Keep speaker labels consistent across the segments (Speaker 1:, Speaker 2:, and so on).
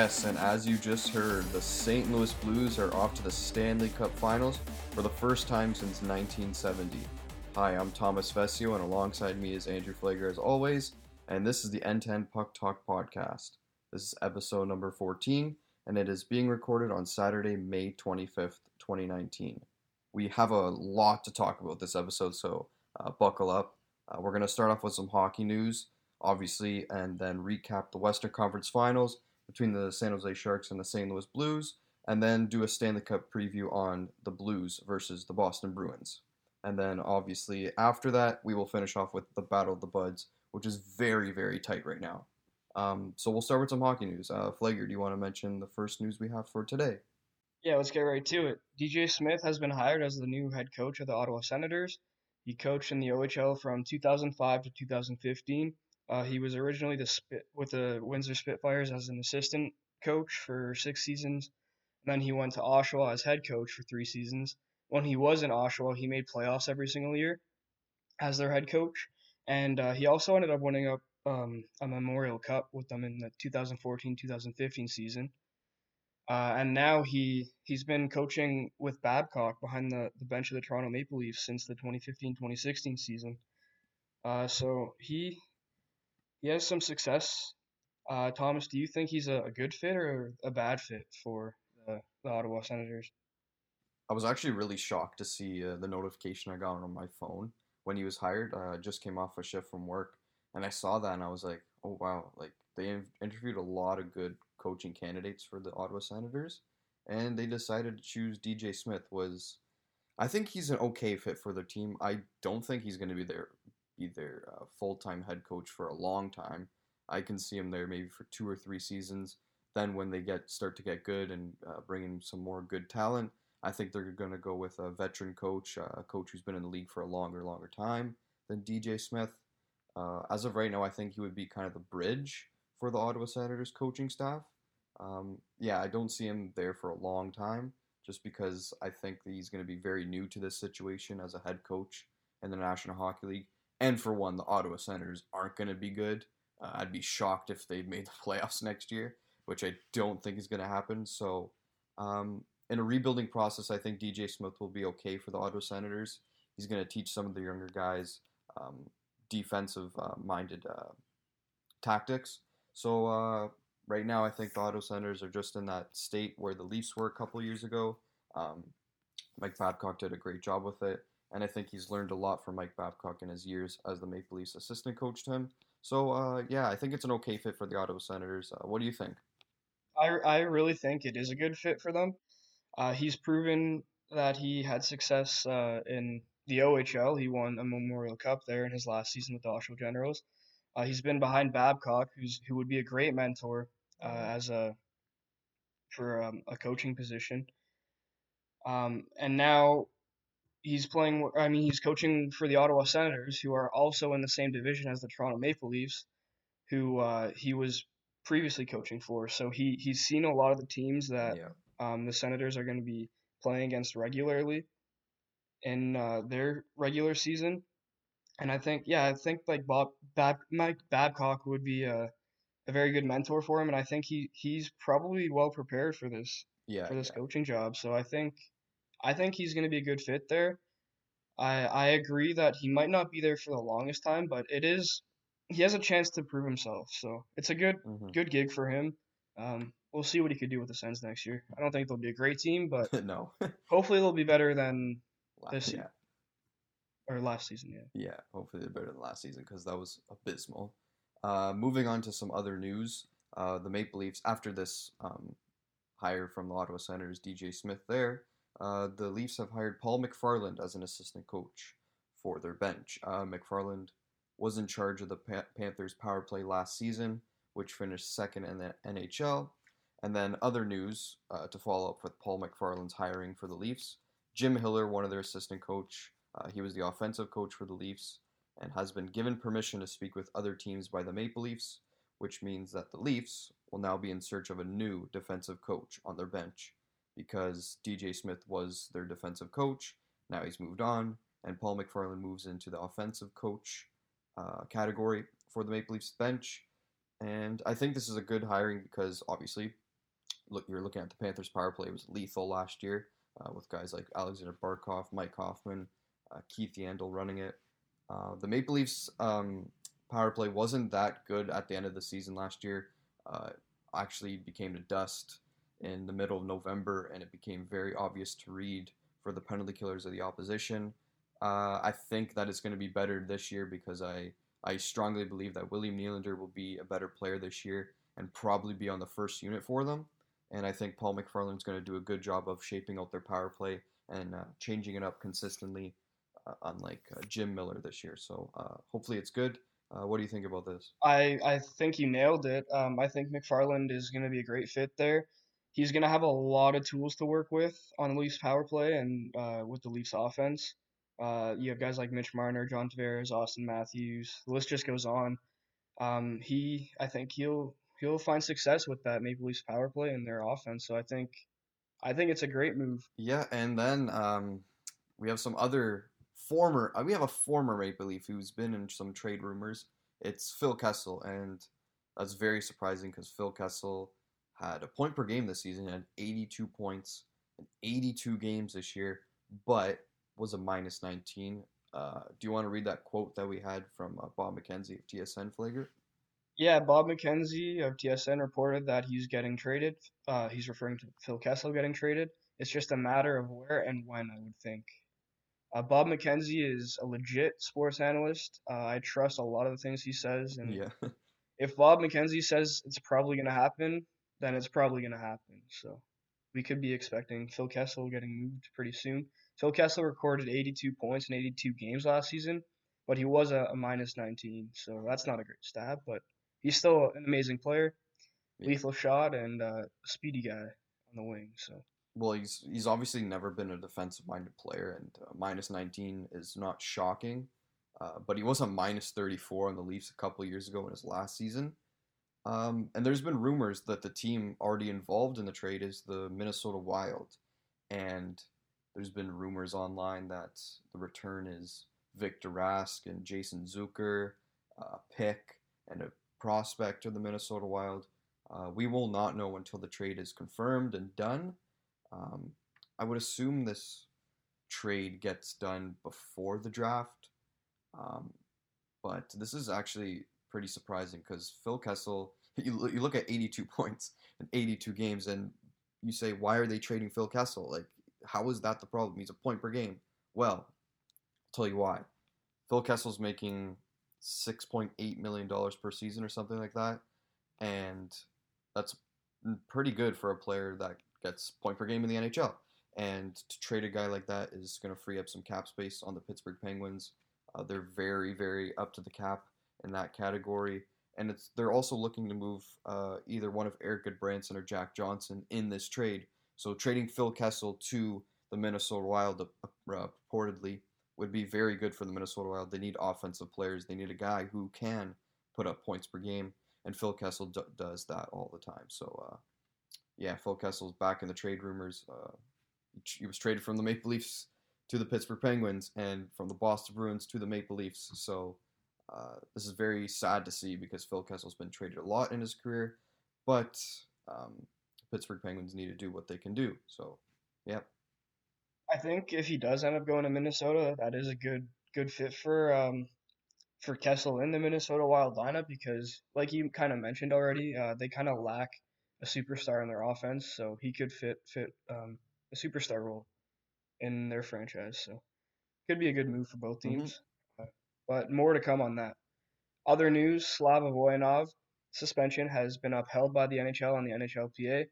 Speaker 1: Yes, and as you just heard, the St. Louis Blues are off to the Stanley Cup Finals for the first time since 1970. Hi, I'm Thomas Vesio, and alongside me is Andrew Flager as always, and this is the N10 Puck Talk podcast. This is episode number 14, and it is being recorded on Saturday, May 25th, 2019. We have a lot to talk about this episode, so uh, buckle up. Uh, we're going to start off with some hockey news, obviously, and then recap the Western Conference Finals between the San Jose Sharks and the St. Louis Blues, and then do a Stanley Cup preview on the Blues versus the Boston Bruins. And then, obviously, after that, we will finish off with the Battle of the Buds, which is very, very tight right now. Um, so we'll start with some hockey news. Uh, Flager, do you want to mention the first news we have for today?
Speaker 2: Yeah, let's get right to it. DJ Smith has been hired as the new head coach of the Ottawa Senators. He coached in the OHL from 2005 to 2015. Uh, he was originally the spit with the Windsor Spitfires as an assistant coach for six seasons. And Then he went to Oshawa as head coach for three seasons. When he was in Oshawa, he made playoffs every single year as their head coach, and uh, he also ended up winning up um, a Memorial Cup with them in the 2014-2015 season. Uh, and now he he's been coaching with Babcock behind the, the bench of the Toronto Maple Leafs since the 2015-2016 season. Uh, so he he has some success. Uh, Thomas, do you think he's a, a, good fit or a bad fit for the, the Ottawa Senators?
Speaker 1: I was actually really shocked to see uh, the notification I got on my phone when he was hired. Uh, I just came off a shift from work, and I saw that, and I was like, "Oh wow!" Like they interviewed a lot of good coaching candidates for the Ottawa Senators, and they decided to choose DJ Smith. Was I think he's an okay fit for their team. I don't think he's going to be their be their uh, full time head coach for a long time. I can see him there maybe for two or three seasons. Then when they get start to get good and uh, bring in some more good talent, I think they're going to go with a veteran coach, uh, a coach who's been in the league for a longer, longer time than DJ Smith. Uh, as of right now, I think he would be kind of the bridge for the Ottawa Senators coaching staff. Um, yeah, I don't see him there for a long time, just because I think he's going to be very new to this situation as a head coach in the National Hockey League. And for one, the Ottawa Senators aren't going to be good. Uh, I'd be shocked if they made the playoffs next year, which I don't think is going to happen. So, um, in a rebuilding process, I think DJ Smith will be okay for the Ottawa Senators. He's going to teach some of the younger guys um, defensive uh, minded uh, tactics. So, uh, right now, I think the Ottawa Senators are just in that state where the Leafs were a couple years ago. Um, Mike Babcock did a great job with it and I think he's learned a lot from Mike Babcock in his years as the Maple Leafs assistant coach to him. So uh, yeah, I think it's an okay fit for the Ottawa Senators. Uh, what do you think?
Speaker 2: I, I really think it is a good fit for them. Uh, he's proven that he had success uh, in the OHL. He won a Memorial Cup there in his last season with the Oshawa Generals. Uh, he's been behind Babcock, who's who would be a great mentor uh, as a for um, a coaching position. Um, and now he's playing. I mean, he's coaching for the Ottawa Senators, who are also in the same division as the Toronto Maple Leafs, who uh, he was previously coaching for. So he he's seen a lot of the teams that yeah. um, the Senators are going to be playing against regularly in uh, their regular season. And I think, yeah, I think like Bob Bab, Mike Babcock would be a, a very good mentor for him, and I think he he's probably well prepared for this yeah, for this yeah. coaching job. So I think I think he's going to be a good fit there. I I agree that he might not be there for the longest time, but it is he has a chance to prove himself. So it's a good mm-hmm. good gig for him. Um, we'll see what he could do with the Sens next year. I don't think they'll be a great team, but
Speaker 1: no,
Speaker 2: hopefully they'll be better than last, this year or last season. Yeah.
Speaker 1: Yeah, hopefully they're better than last season because that was abysmal. Uh, moving on to some other news, uh, the Maple Leafs after this um, hire from the Ottawa Senators, DJ Smith there uh, the Leafs have hired Paul McFarland as an assistant coach for their bench. Uh, McFarland was in charge of the pa- Panthers' power play last season, which finished second in the NHL. And then other news uh, to follow up with Paul McFarland's hiring for the Leafs. Jim Hiller, one of their assistant coach, uh, he was the offensive coach for the Leafs and has been given permission to speak with other teams by the Maple Leafs, which means that the Leafs will now be in search of a new defensive coach on their bench because DJ Smith was their defensive coach. Now he's moved on, and Paul McFarland moves into the offensive coach uh, category for the Maple Leafs bench. And I think this is a good hiring because obviously look, you're looking at the Panthers power play was lethal last year uh, with guys like Aleksander Barkov, Mike Hoffman, uh, Keith Yandle running it. Uh, the Maple Leafs um, power play wasn't that good at the end of the season last year. Uh, actually became a dust in the middle of November, and it became very obvious to read for the penalty killers of the opposition. Uh, I think that it's going to be better this year because I, I strongly believe that William Nylander will be a better player this year and probably be on the first unit for them. And I think Paul McFarland's going to do a good job of shaping out their power play and uh, changing it up consistently, uh, unlike uh, Jim Hiller this year. So uh, hopefully it's good. Uh, what do you think about this?
Speaker 2: I, I think you nailed it. Um, I think McFarland is going to be a great fit there. He's going to have a lot of tools to work with on the Leafs power play and uh, with the Leafs offense. Uh, you have guys like Mitch Marner, John Tavares, Auston Matthews. The list just goes on. Um, he, I think he'll he'll find success with that Maple Leafs power play and their offense. So I think, I think it's a great move.
Speaker 1: Yeah, and then um, we have some other former. Uh, we have a former Maple Leaf who's been in some trade rumors. It's Phil Kessel, and that's very surprising because Phil Kessel had a point per game this season, had 82 points in 82 games this year, but was a minus 19. Uh, do you want to read that quote that we had from uh, Bob McKenzie of TSN Flagrant?
Speaker 2: Yeah, Bob McKenzie of TSN reported that he's getting traded. Uh, he's referring to Phil Kessel getting traded. It's just a matter of where and when, I would think. Uh, Bob McKenzie is a legit sports analyst. Uh, I trust a lot of the things he says, and
Speaker 1: Yeah.
Speaker 2: if Bob McKenzie says it's probably going to happen, then it's probably going to happen. So we could be expecting Phil Kessel getting moved pretty soon. Phil Kessel recorded 82 points in 82 games last season, but he was a, a minus 19, so that's not a great stat. But he's still an amazing player,
Speaker 1: Yeah.
Speaker 2: lethal shot, and uh, speedy guy on the wing. So
Speaker 1: Well, he's he's obviously never been a defensive-minded player, and uh, minus 19 is not shocking. Uh, but he was a minus 34 on the Leafs a couple years ago in his last season. Um, and there's been rumors that the team already involved in the trade is the Minnesota Wild, and there's been rumors online that the return is Victor Rask and Jason Zucker, uh, pick, and a prospect of the Minnesota Wild. Uh, we will not know until the trade is confirmed and done. Um, I would assume this trade gets done before the draft, um, but this is actually pretty surprising because Phil Kessel, you, look at 82 points in 82 games, and you say, why are they trading Phil Kessel? Like, how is that the problem? He's a point per game. Well, I'll tell you why. Phil Kessel's making $6.8 million per season or something like that, and that's pretty good for a player that gets point per game in the NHL. And to trade a guy like that is going to free up some cap space on the Pittsburgh Penguins. Uh, they're very, very up to the cap in that category, and it's they're also looking to move uh, either one of Erik Gudbranson or Jack Johnson in this trade. So trading Phil Kessel to the Minnesota Wild uh, uh, purportedly would be very good for the Minnesota Wild. They need offensive players. They need a guy who can put up points per game, and Phil Kessel d- does that all the time. So, uh, yeah, Phil Kessel's back in the trade rumors. Uh, he was traded from the Maple Leafs to the Pittsburgh Penguins and from the Boston Bruins to the Maple Leafs. So, uh, this is very sad to see because Phil Kessel's been traded a lot in his career, but um, Pittsburgh Penguins need to do what they can do. So, yeah.
Speaker 2: I think if he does end up going to Minnesota, that is a good good fit for um for Kessel in the Minnesota Wild lineup because, like you kind of mentioned already, uh, they kind of lack a superstar in their offense, so he could fit fit um, a superstar role in their franchise. So could be a good move for both
Speaker 1: Mhm.
Speaker 2: teams. Uh, but more to come on that. Other news: Slava Voynov suspension has been upheld by the NHL and the NHLPA.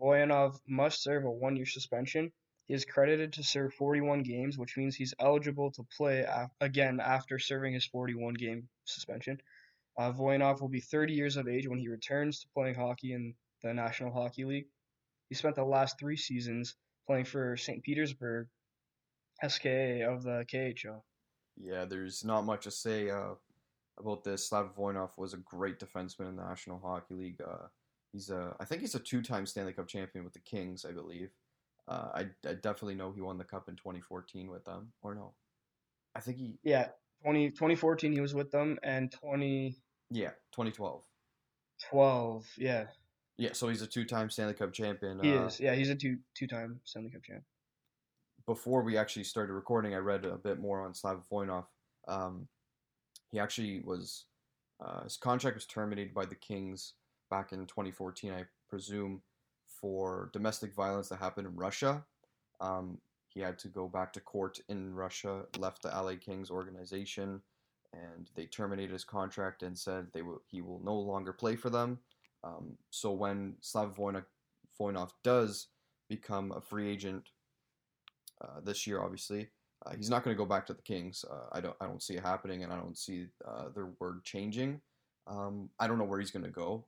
Speaker 2: Voynov must serve a one-year suspension. He is credited to serve 41 games, which means he's eligible to play af- again after serving his 41 game suspension. Uh, Voynov will be 30 years of age when he returns to playing hockey in the National Hockey League. He spent the last three seasons playing for St. Petersburg, SKA of the KHL.
Speaker 1: Yeah, there's not much to say uh, about this. Slav Voynov was a great defenseman in the National Hockey League. Uh, he's a, I think he's a two-time Stanley Cup champion with the Kings, I believe. Uh, I, I definitely know he won the cup in 2014 with them, or no? I think he,
Speaker 2: Yeah, 20, 2014 he was with them, and 20.
Speaker 1: yeah, 2012.
Speaker 2: 12, yeah,
Speaker 1: Yeah, so he's a two-time Stanley Cup champion.
Speaker 2: He
Speaker 1: uh,
Speaker 2: is. Yeah, he's a two two-time Stanley Cup champ.
Speaker 1: Before we actually started recording, I read a bit more on Slava Voynov. Um, he actually was uh, his contract was terminated by the Kings back in 2014, I presume, for domestic violence that happened in Russia. Um, he had to go back to court in Russia, left the LA Kings organization, and they terminated his contract and said they will he will no longer play for them. Um, so when Slava Voynov, does become a free agent uh, this year, obviously. Uh, he's not going to go back to the Kings. Uh, I don't. I don't see it happening, and I don't see uh, their word changing. Um, I don't know where he's going to go,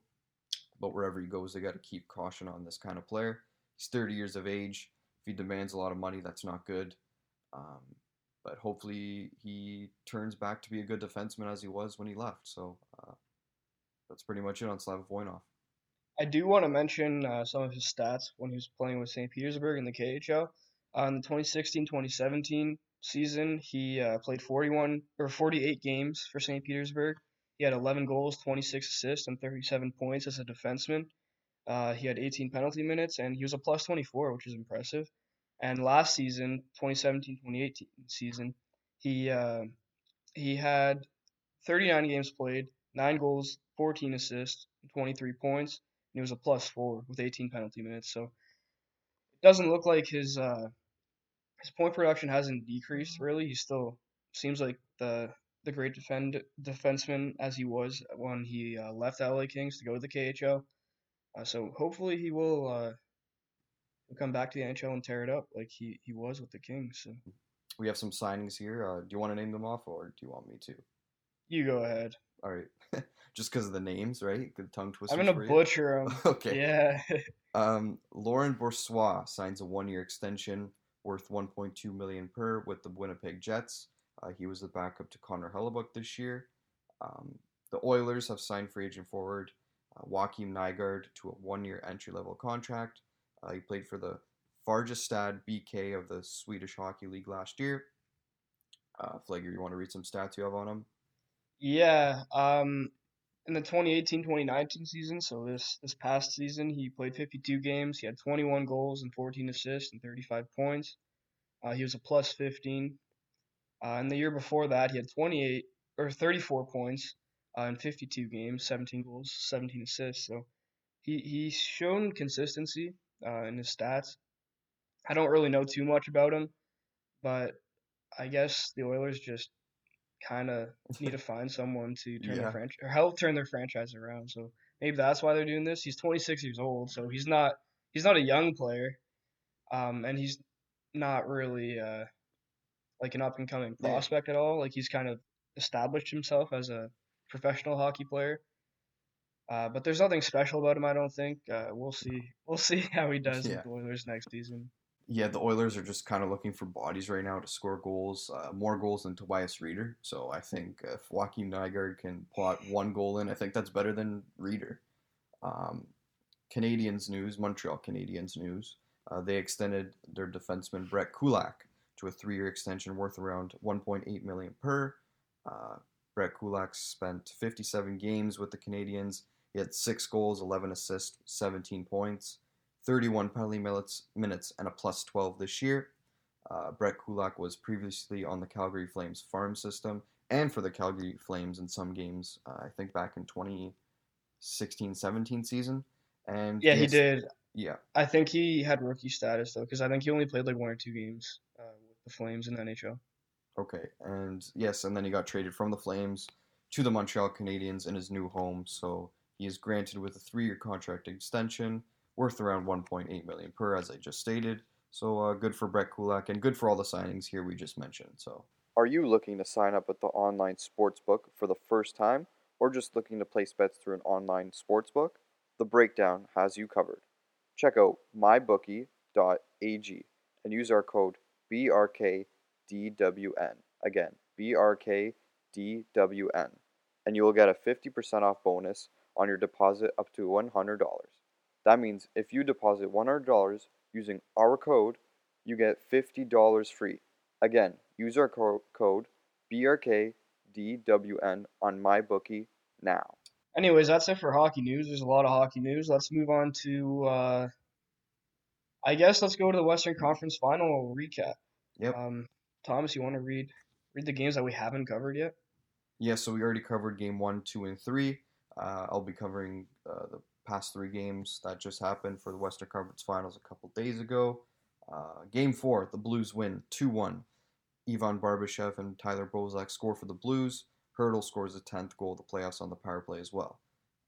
Speaker 1: but wherever he goes, they got to keep caution on this kind of player. He's 30 years of age. If he demands a lot of money, that's not good. Um, but hopefully, he turns back to be a good defenseman as he was when he left. So uh, that's pretty much it on Slava Voynov.
Speaker 2: I do want to mention uh, some of his stats when he was playing with St. Petersburg in the KHL. In the 2016-2017 season, he uh, played 41 or 48 games for St. Petersburg. He had 11 goals, 26 assists, and 37 points as a defenseman. Uh, he had 18 penalty minutes, and he was a plus 24, which is impressive. And last season, 2017-2018 season, he uh, he had 39 games played, nine goals, 14 assists, 23 points, and he was a plus four with 18 penalty minutes. So it doesn't look like his uh, his point production hasn't decreased really. He still seems like the the great defend defenseman as he was when he uh, left LA Kings to go to the KHL. Uh, so hopefully he will uh, come back to the NHL and tear it up like he, he was with the Kings. So
Speaker 1: We have some signings here. Uh, do you want to name them off, or do you want me to?
Speaker 2: you go ahead.
Speaker 1: All right, just because of the names, right? The tongue twisters.
Speaker 2: I'm gonna butcher them.
Speaker 1: Okay.
Speaker 2: Yeah.
Speaker 1: Um, Lauren Boursois signs a one-year extension worth 1.2 million per with the Winnipeg Jets. Uh, he was the backup to Connor Hellebuyck this year. Um, the Oilers have signed free agent forward uh, Joakim Nygard to a one-year entry-level contract. Uh, he played for the Färjestad BK of the Swedish Hockey League last year. Uh, Flegger, you want to read some stats you have on him?
Speaker 2: Yeah, um, in the 2018-2019 season, so this this past season, he played 52 games. He had 21 goals and 14 assists and 35 points. Uh, he was a plus 15. Uh, and the year before that, he had 28 or 34 points uh, in 52 games, 17 goals, 17 assists. So he he's shown consistency uh, in his stats. I don't really know too much about him, but I guess the Oilers just kind of need to find someone to turn
Speaker 1: Yeah.
Speaker 2: their franchise or help turn their franchise around. So maybe that's why they're doing this. He's 26 years old, so he's not he's not a young player, um, and he's not really uh, like an up and coming
Speaker 1: Yeah.
Speaker 2: prospect at all. Like he's kind of established himself as a professional hockey player. Uh, but there's nothing special about him, I don't think. Uh, we'll see. We'll see how he does
Speaker 1: Yeah.
Speaker 2: with the Oilers next season.
Speaker 1: Yeah, the Oilers are just kind of looking for bodies right now to score goals, uh, more goals than Tobias Rieder. So I think if Joaquin Nygard can plot one goal in, I think that's better than Rieder. Um, Canadiens news, Montreal Canadiens news. Uh, they extended their defenseman Brett Kulak to a three-year extension worth around 1.8 million per. Uh, Brett Kulak spent 57 games with the Canadiens. He had six goals, 11 assists, 17 points. 31 penalty minutes, minutes and a plus 12 this year. Uh, Brett Kulak was previously on the Calgary Flames farm system and for the Calgary Flames in some games, uh, I think back in 2016 17 season. And
Speaker 2: Yeah, he did.
Speaker 1: Yeah,
Speaker 2: I think he had rookie status though, because I think he only played like one or two games uh, with the Flames in the NHL.
Speaker 1: okay. And yes, and then he got traded from the Flames to the Montreal Canadiens in his new home. So he is granted with a three year contract extension worth around 1.8 million per, as I just stated. So uh, good for Brett Kulak and good for all the signings here we just mentioned. So
Speaker 3: Are you looking to sign up with the online sportsbook for the first time or just looking to place bets through an online sportsbook? The Breakdown has you covered. Check out mybookie.ag and use our code BRKDWN. Again, BRKDWN. And you will get a 50% off bonus on your deposit up to $100. That means if you deposit $100 using our code, you get $50 free. Again, use our co- code BRKDWN on MyBookie now.
Speaker 2: anyways, that's it for hockey news. There's a lot of hockey news. Let's move on to. Uh, I guess let's go to the Western Conference Final recap.
Speaker 1: Yep.
Speaker 2: Um, Thomas, you want to read read the games that we haven't covered yet?
Speaker 1: Yeah, so we already covered game one, two, and three. Uh, I'll be covering uh, the past three games that just happened for the Western Conference Finals a couple days ago. Uh, game four, the Blues win 2 1. Ivan Barbashev and Tyler Bozak score for the Blues. Hertl scores the 10th goal of the playoffs on the power play as well.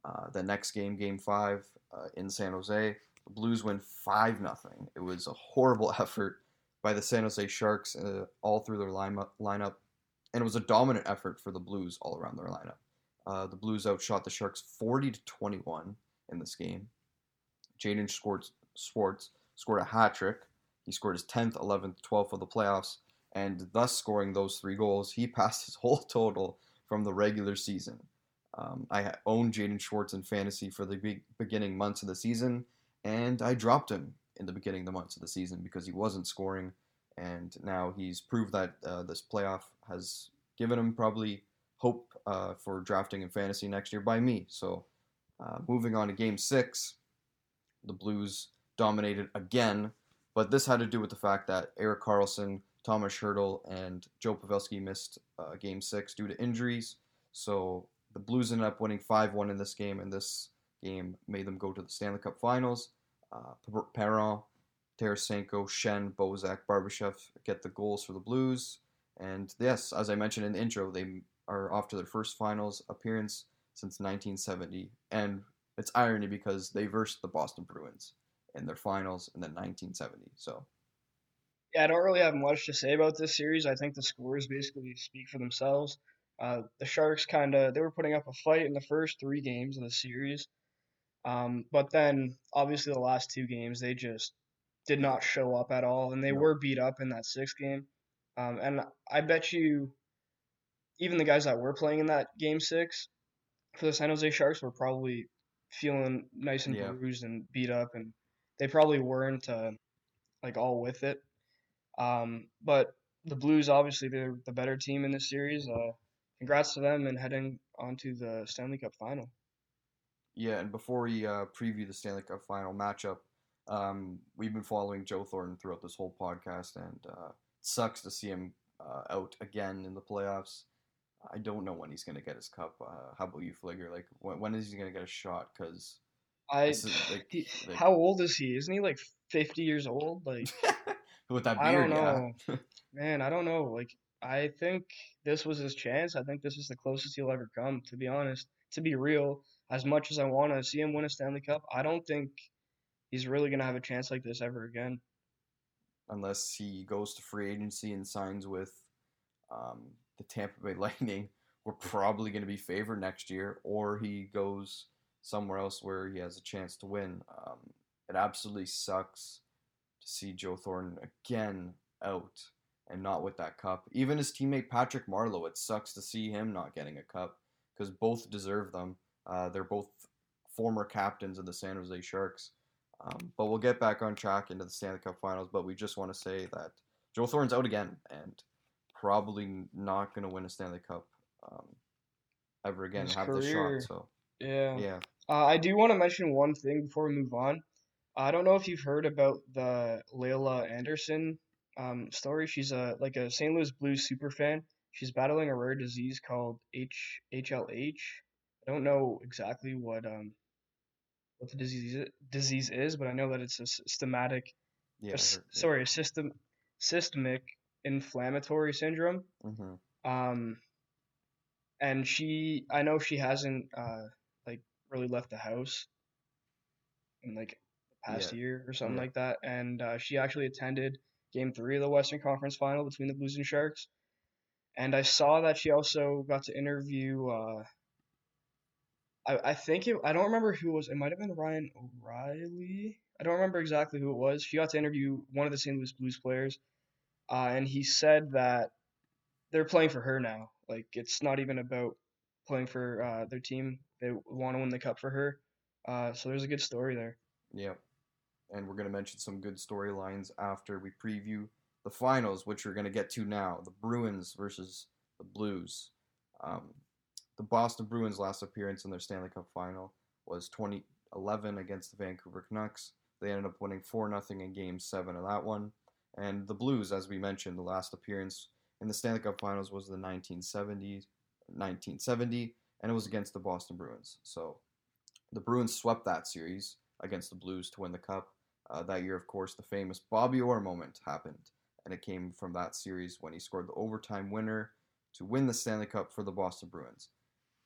Speaker 1: Uh, the next game, game five, uh, in San Jose, the Blues win 5 0. It was a horrible effort by the San Jose Sharks uh, all through their line- lineup, and it was a dominant effort for the Blues all around their lineup. Uh, the Blues outshot the Sharks 40 to 21 in this game. Jaden Schwartz, Schwartz scored a hat trick. He scored his 10th, 11th, 12th of the playoffs, and thus scoring those three goals, he passed his whole total from the regular season. Um, I owned Jaden Schwartz in fantasy for the be- beginning months of the season, and I dropped him in the beginning of the months of the season because he wasn't scoring, and now he's proved that uh, this playoff has given him probably hope uh, for drafting in fantasy next year by me. So, uh, moving on to game six, the Blues dominated again, but this had to do with the fact that Erik Karlsson, Thomas Hertl, and Joe Pavelski missed uh, game six due to injuries. So, the Blues ended up winning 5 1 in this game, and this game made them go to the Stanley Cup Finals. Uh, Perron, Tarasenko, Schenn, Bozak, Barbashev get the goals for the Blues. And yes, as I mentioned in the intro, they are off to their first finals appearance since 1970. And it's irony because they versed the Boston Bruins in their finals in the 1970. So
Speaker 2: yeah, I don't really have much to say about this series. I think the scores basically speak for themselves. Uh, the Sharks kind of they were putting up a fight in the first three games of the series, um, but then obviously the last two games they just did not show up at all, and they no. were beat up in that sixth game. Um, and I bet you even the guys that were playing in that game six for the San Jose Sharks were probably feeling nice and yeah. bruised and beat up, and they probably weren't uh, like all with it. Um, but the Blues, obviously, they're the better team in this series. Uh, congrats to them and heading on to the Stanley Cup final.
Speaker 1: Yeah, and before we uh, preview the Stanley Cup final matchup, um, we've been following Joe Thornton throughout this whole podcast, and uh, it sucks to see him uh, out again in the playoffs. I don't know when he's gonna get his cup. Uh, how about you, Fligger? Like, when, when is he gonna get a shot? Because
Speaker 2: I, like, he, like, how old is he? Isn't he like fifty years old? Like,
Speaker 1: with that beard,
Speaker 2: I don't know, yeah. man. I don't know. Like, I think this was his chance. I think this is the closest he'll ever come. To be honest, to be real, as much as I want to see him win a Stanley Cup, I don't think he's really gonna have a chance like this ever again.
Speaker 1: Unless he goes to free agency and signs with um, the Tampa Bay Lightning were probably going to be favored next year, or he goes somewhere else where he has a chance to win. Um, it absolutely sucks to see Joe Thornton again out and not with that cup. Even his teammate Patrick Marleau, it sucks to see him not getting a cup because both deserve them. Uh, they're both former captains of the San Jose Sharks. Um, but we'll get back on track into the Stanley Cup Finals. But we just want to say that Joe Thornton's out again, and probably not going to win a Stanley Cup um, ever again. His have career. the shot. So
Speaker 2: yeah,
Speaker 1: yeah.
Speaker 2: Uh, I do want to mention one thing before we move on. I don't know if you've heard about the Laila Anderson um, story. She's a like a St. Louis Blues super fan. She's battling a rare disease called H HLH. I don't know exactly what um what the disease disease is, but I know that it's a systematic. Yeah. A, sorry, a system systemic inflammatory syndrome.
Speaker 1: Mm-hmm.
Speaker 2: Um, and she, I know she hasn't uh like really left the house in like the past yeah. year or something yeah. like that, and uh, she actually attended Game Three of the Western Conference Final between the Blues and Sharks, and I saw that she also got to interview. Uh, I, I think it. I don't remember who it was. It might have been Ryan O'Reilly. I don't remember exactly who it was. She got to interview one of the St. Louis Blues players, uh, and he said that they're playing for her now. Like it's not even about playing for uh, their team. They want to win the cup for her. Uh, so there's a good story there.
Speaker 1: Yeah, and we're gonna mention some good storylines after we preview the finals, which we're gonna get to now: the Bruins versus the Blues. Um, the Boston Bruins' last appearance in their Stanley Cup final was 2011 against the Vancouver Canucks. They ended up winning 4 0 in game 7 of that one. And the Blues, as we mentioned, the last appearance in the Stanley Cup finals was the 1970s, 1970, and it was against the Boston Bruins. So the Bruins swept that series against the Blues to win the Cup. Uh, that year, of course, the famous Bobby Orr moment happened, and it came from that series when he scored the overtime winner to win the Stanley Cup for the Boston Bruins.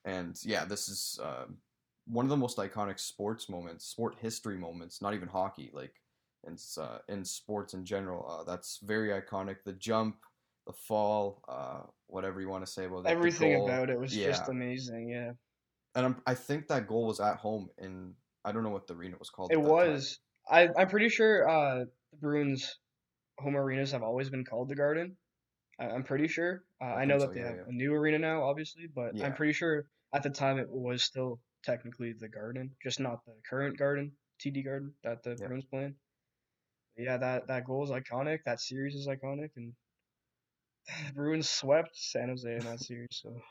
Speaker 1: And yeah, this is uh, one of the most iconic sports moments, sport history moments, not even hockey, like in, uh, in sports in general. Uh, that's very iconic. The jump, the fall, uh, whatever you want to say about that.
Speaker 2: Everything about it was
Speaker 1: yeah.
Speaker 2: just amazing. Yeah,
Speaker 1: And I'm, I think that goal was at home in, I don't know what the arena was called.
Speaker 2: it
Speaker 1: time.
Speaker 2: was. I I'm pretty sure uh, the Bruins' home arenas have always been called the Garden. I, I'm pretty sure. Uh,
Speaker 1: I
Speaker 2: I, know that
Speaker 1: so,
Speaker 2: they
Speaker 1: yeah,
Speaker 2: have
Speaker 1: yeah.
Speaker 2: a new arena now, obviously, but. I'm pretty sure at the time it was still technically the Garden, just not the current Garden, TD Garden that the. Bruins play in. Yeah, that that goal is iconic. That series is iconic, and Bruins swept San Jose in that series. So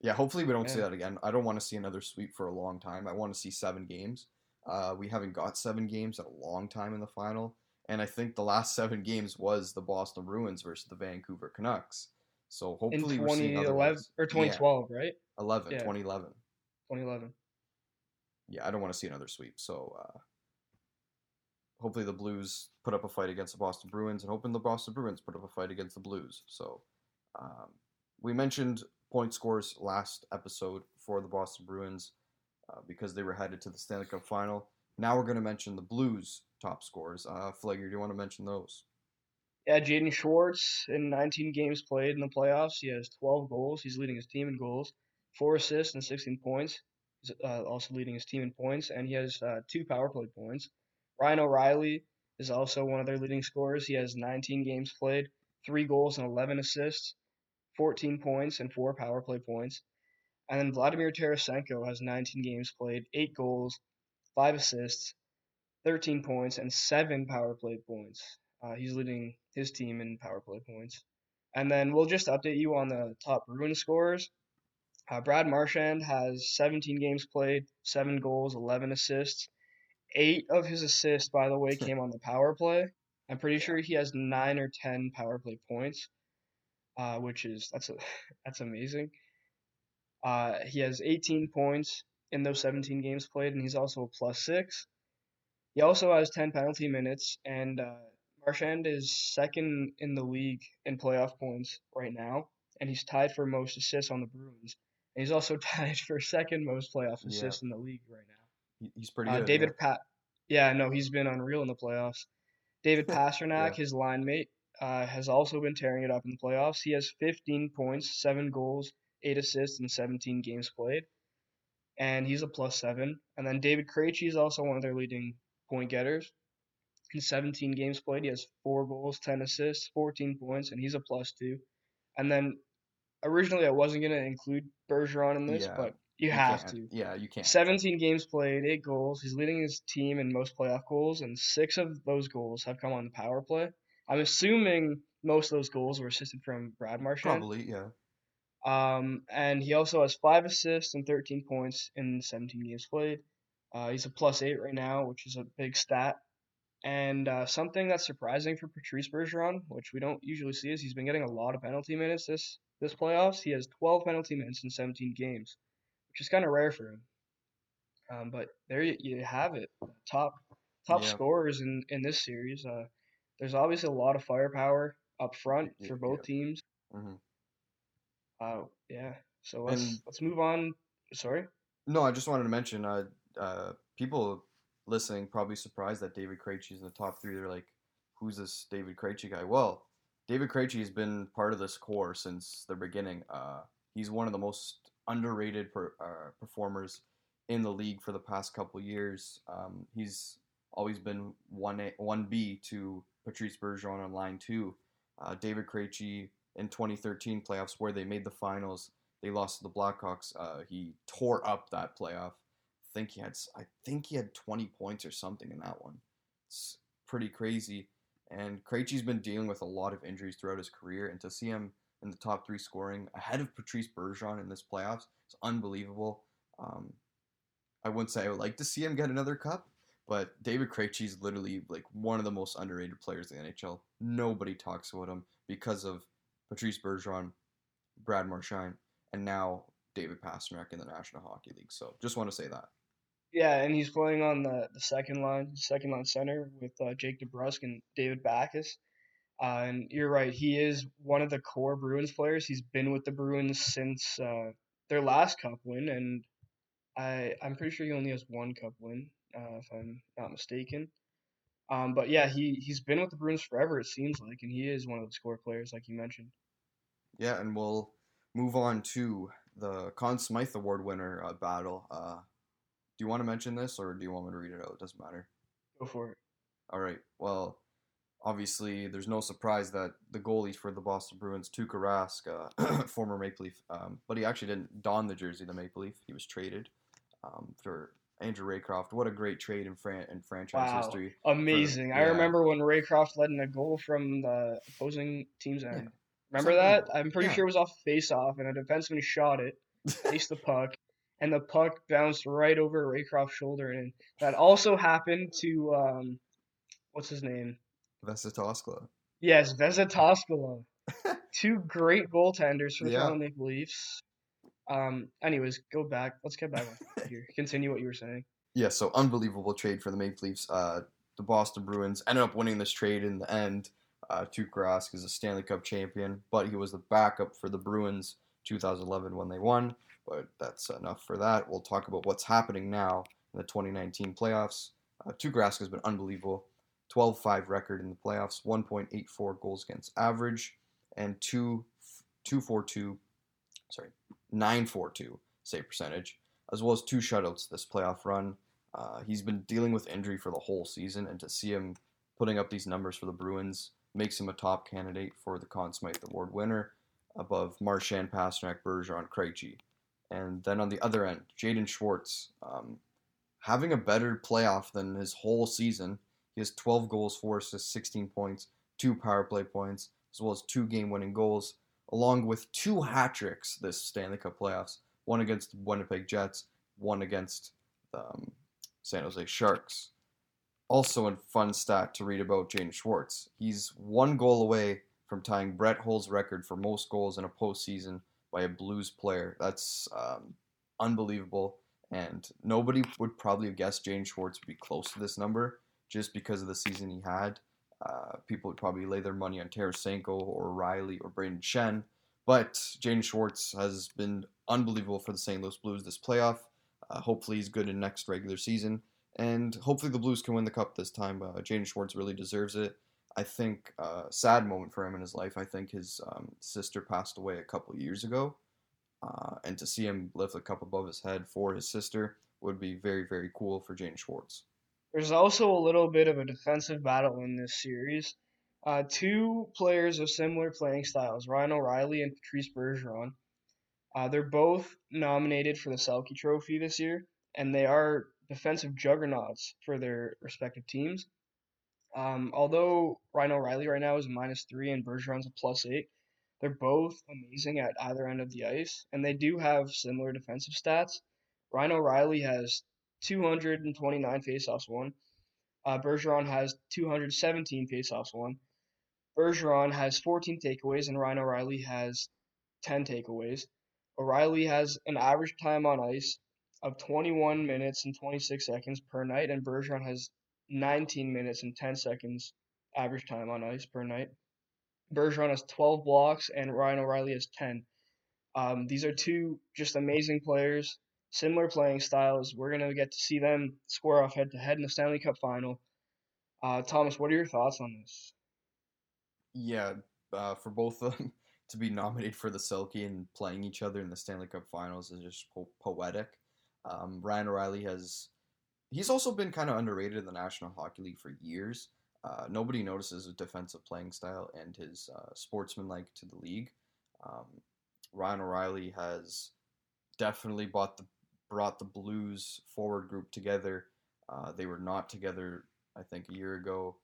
Speaker 1: Yeah, hopefully we don't see that again. I don't want to see another sweep for a long time. I want to see seven games. Uh, we haven't got seven games in a long time in the final, and I think the last seven games was the Boston Bruins versus the Vancouver Canucks. So hopefully other
Speaker 2: 2011
Speaker 1: ones.
Speaker 2: or
Speaker 1: Yeah,
Speaker 2: 2012, right?
Speaker 1: 11,
Speaker 2: Yeah.
Speaker 1: 2011.
Speaker 2: 2011.
Speaker 1: Yeah, I don't want to see another sweep. So uh, hopefully the Blues put up a fight against the Boston Bruins, and hoping the Boston Bruins put up a fight against the Blues. So um, we mentioned point scores last episode for the Boston Bruins uh, because they were headed to the Stanley Cup final. Now we're going to mention the Blues top scores. Uh, Flegger, do you want to mention those?
Speaker 2: Yeah, Jaden Schwartz in 19 games played in the playoffs. He has 12 goals. He's leading his team in goals, four assists and 16 points. He's uh, also leading his team in points, and he has uh, two power play points. Ryan O'Reilly is also one of their leading scorers. He has 19 games played, three goals and 11 assists, 14 points, and four power play points. And then Vladimir Tarasenko has 19 games played, eight goals, five assists, 13 points, and seven power play points. Uh, he's leading his team in power play points. And then we'll just update you on the top Bruin scorers. Uh, Brad Marchand has 17 games played, seven goals, 11 assists. Eight of his assists, by the way, came on the power play. I'm pretty sure he has nine or 10 power play points, uh, which is that's a, that's amazing. Uh, he has 18 points in those 17 games played, and he's also a plus six. He also has 10 penalty minutes, and uh, Marchand is second in the league in playoff points right now, and he's tied for most assists on the Bruins. And he's also tied for second most playoff
Speaker 1: Yeah.
Speaker 2: assists in the league right now.
Speaker 1: He- He's pretty
Speaker 2: Uh,
Speaker 1: good.
Speaker 2: David Pat, yeah, no, he's been unreal in the playoffs. David Pastrnak,
Speaker 1: Yeah.
Speaker 2: his line mate, uh, has also been tearing it up in the playoffs. He has 15 points, seven goals, eight assists in 17 games played, and he's a plus seven. And then David Krejci is also one of their leading point getters. In 17 games played, he has four goals, 10 assists, 14 points, and he's a plus two. And then originally I wasn't gonna include Bergeron in this,
Speaker 1: Yeah,
Speaker 2: but you,
Speaker 1: You
Speaker 2: have to.
Speaker 1: Yeah, you can't.
Speaker 2: 17 games played, eight goals. He's leading his team in most playoff goals, and six of those goals have come on the power play. I'm assuming most of those goals were assisted from Brad Marchand.
Speaker 1: Probably, yeah.
Speaker 2: Um, and he also has five assists and 13 points in 17 games played. Uh, he's a plus eight right now, which is a big stat. And uh, something that's surprising for Patrice Bergeron, which we don't usually see, is he's been getting a lot of penalty minutes this this playoffs. He has 12 penalty minutes in 17 games, which is kind of rare for him. Um, but there you, you have it, top top
Speaker 1: Yeah.
Speaker 2: scorers in in this series. Uh, there's obviously a lot of firepower up front for both
Speaker 1: yeah.
Speaker 2: teams.
Speaker 1: hmm
Speaker 2: Uh, yeah. So let's
Speaker 1: And-
Speaker 2: let's move on. Sorry.
Speaker 1: No, I just wanted to mention, uh, uh, people listening probably surprised that David Krejci is in the top three. They're like, "Who's this David Krejci guy?" Well, David Krejci has been part of this core since the beginning. Uh, he's one of the most underrated per, uh, performers in the league for the past couple years. Um, he's always been one A, one B to Patrice Bergeron on line two. Uh, David Krejci in 2013 playoffs where they made the finals they lost to the Blackhawks. Uh, he tore up that playoff. I think he had I think he had 20 points or something in that one. It's pretty crazy. And Krejci's been dealing with a lot of injuries throughout his career, and to see him in the top three scoring, ahead of Patrice Bergeron in this playoffs. It's unbelievable. Um, I wouldn't say I would like to see him get another cup, but David Krejci is literally like one of the most underrated players in the NHL. Nobody talks about him because of Patrice Bergeron, Brad Marchand, and now David Pastrnak in the National Hockey League. So just want to say that.
Speaker 2: Yeah, and he's playing on the, the second line, second line center with uh, Jake DeBrusk and David Backes. Uh, and you're right, he is one of the core Bruins players. He's been with the Bruins since uh, their last cup win, and I I'm pretty sure he only has one cup win, uh, if I'm not mistaken. Um, but yeah, he he's been with the Bruins forever. It seems like, and he is one of the score players, like you mentioned.
Speaker 1: Yeah, and we'll move on to the Conn Smythe Award winner uh, battle. Uh, do you want to mention this, or do you want me to read it out? It doesn't matter.
Speaker 2: Go for it.
Speaker 1: All right. Well, obviously, there's no surprise that the goalie for the Boston Bruins, Tuukka Rask, uh, former Maple Leaf, um, but he actually didn't don the jersey the Maple Leaf. He was traded um, for Andrew Raycroft. What a great trade in, fran- in franchise
Speaker 2: Wow,
Speaker 1: history.
Speaker 2: amazing! I
Speaker 1: yeah.
Speaker 2: remember when Raycroft led in a goal from the opposing team's end. Remember
Speaker 1: Something-
Speaker 2: that? I'm pretty
Speaker 1: yeah.
Speaker 2: sure it was off face off, and a defenseman shot it, faced the puck, and the puck bounced right over Raycroft's shoulder. And that also happened to um, what's his name?
Speaker 1: Vesa Toskala.
Speaker 2: Yes, Vesa Toskala. Two great goaltenders for the
Speaker 1: Yeah.
Speaker 2: Toronto Maple Leafs. Um, anyways, go back. Let's get back here. Continue what you were saying.
Speaker 1: Yeah, so unbelievable trade for the Maple Leafs. Uh, the Boston Bruins ended up winning this trade in the end. Uh, Tuukka Rask is a Stanley Cup champion, but he was the backup for the Bruins 2011 when they won. But that's enough for that. We'll talk about what's happening now in the 2019 playoffs. Uh, Tuukka Rask has been unbelievable. 12-5 record in the playoffs, 1.84 goals against average, and 2 242 sorry, 942 save percentage, as well as two shutouts this playoff run. Uh, he's been dealing with injury for the whole season, and to see him putting up these numbers for the Bruins makes him a top candidate for the Conn Smythe Award winner above Marchand, Pastrnak, Bergeron, Krejci. And then on the other end, Jaden Schwartz, um, having a better playoff than his whole season. Has 12 goals, 4 assists, 16 points, 2 power play points, as well as 2 game winning goals, along with 2 hat tricks this Stanley Cup playoffs one against the Winnipeg Jets, one against the um, San Jose Sharks. Also, a fun stat to read about Jaden Schwartz. He's one goal away from tying Brett Hull's record for most goals in a postseason by a Blues player. That's um, unbelievable. And nobody would probably have guessed Jaden Schwartz would be close to this number just because of the season he had. Uh, people would probably lay their money on Tarasenko or Riley or Brayden Schenn. But Jaden Schwartz has been unbelievable for the St. Louis Blues this playoff. Uh, hopefully, he's good in next regular season. And hopefully, the Blues can win the cup this time. Uh, Schwartz really deserves it. I think uh, sad moment for him in his life. I think his um, sister passed away a couple years ago. Uh, and to see him lift the cup above his head for his sister would be very, very cool for Jaden Schwartz.
Speaker 2: There's also a little bit of a defensive battle in this series. Uh, two players of similar playing styles, Ryan O'Reilly and Patrice Bergeron. Uh, they're both nominated for the Selke Trophy this year, and they are defensive juggernauts for their respective teams. Um, although Ryan O'Reilly right now is minus three and Bergeron's a plus eight, they're both amazing at either end of the ice, and they do have similar defensive stats. Ryan O'Reilly has 229 faceoffs won. Uh, Bergeron has 217 faceoffs won. Bergeron has 14 takeaways, and Ryan O'Reilly has 10 takeaways. O'Reilly has an average time on ice of 21 minutes and 26 seconds per night, and Bergeron has 19 minutes and 10 seconds average time on ice per night. Bergeron has 12 blocks, and Ryan O'Reilly has 10. Um, these are two just amazing players, similar playing styles. We're going to get to see them square off head to head in the Stanley Cup final. Uh, Thomas, what are your thoughts on this?
Speaker 1: Yeah, uh, for both of them to be nominated for the Selke and playing each other in the Stanley Cup Finals is just po- poetic. Um, Ryan O'Reilly has he's also been kind of underrated in the National Hockey League for years. Uh, nobody notices his defensive playing style and his uh, sportsmanlike to the league. Um, Ryan O'Reilly has definitely bought the brought the Blues forward group together. Uh, they were not together, I think, a year ago.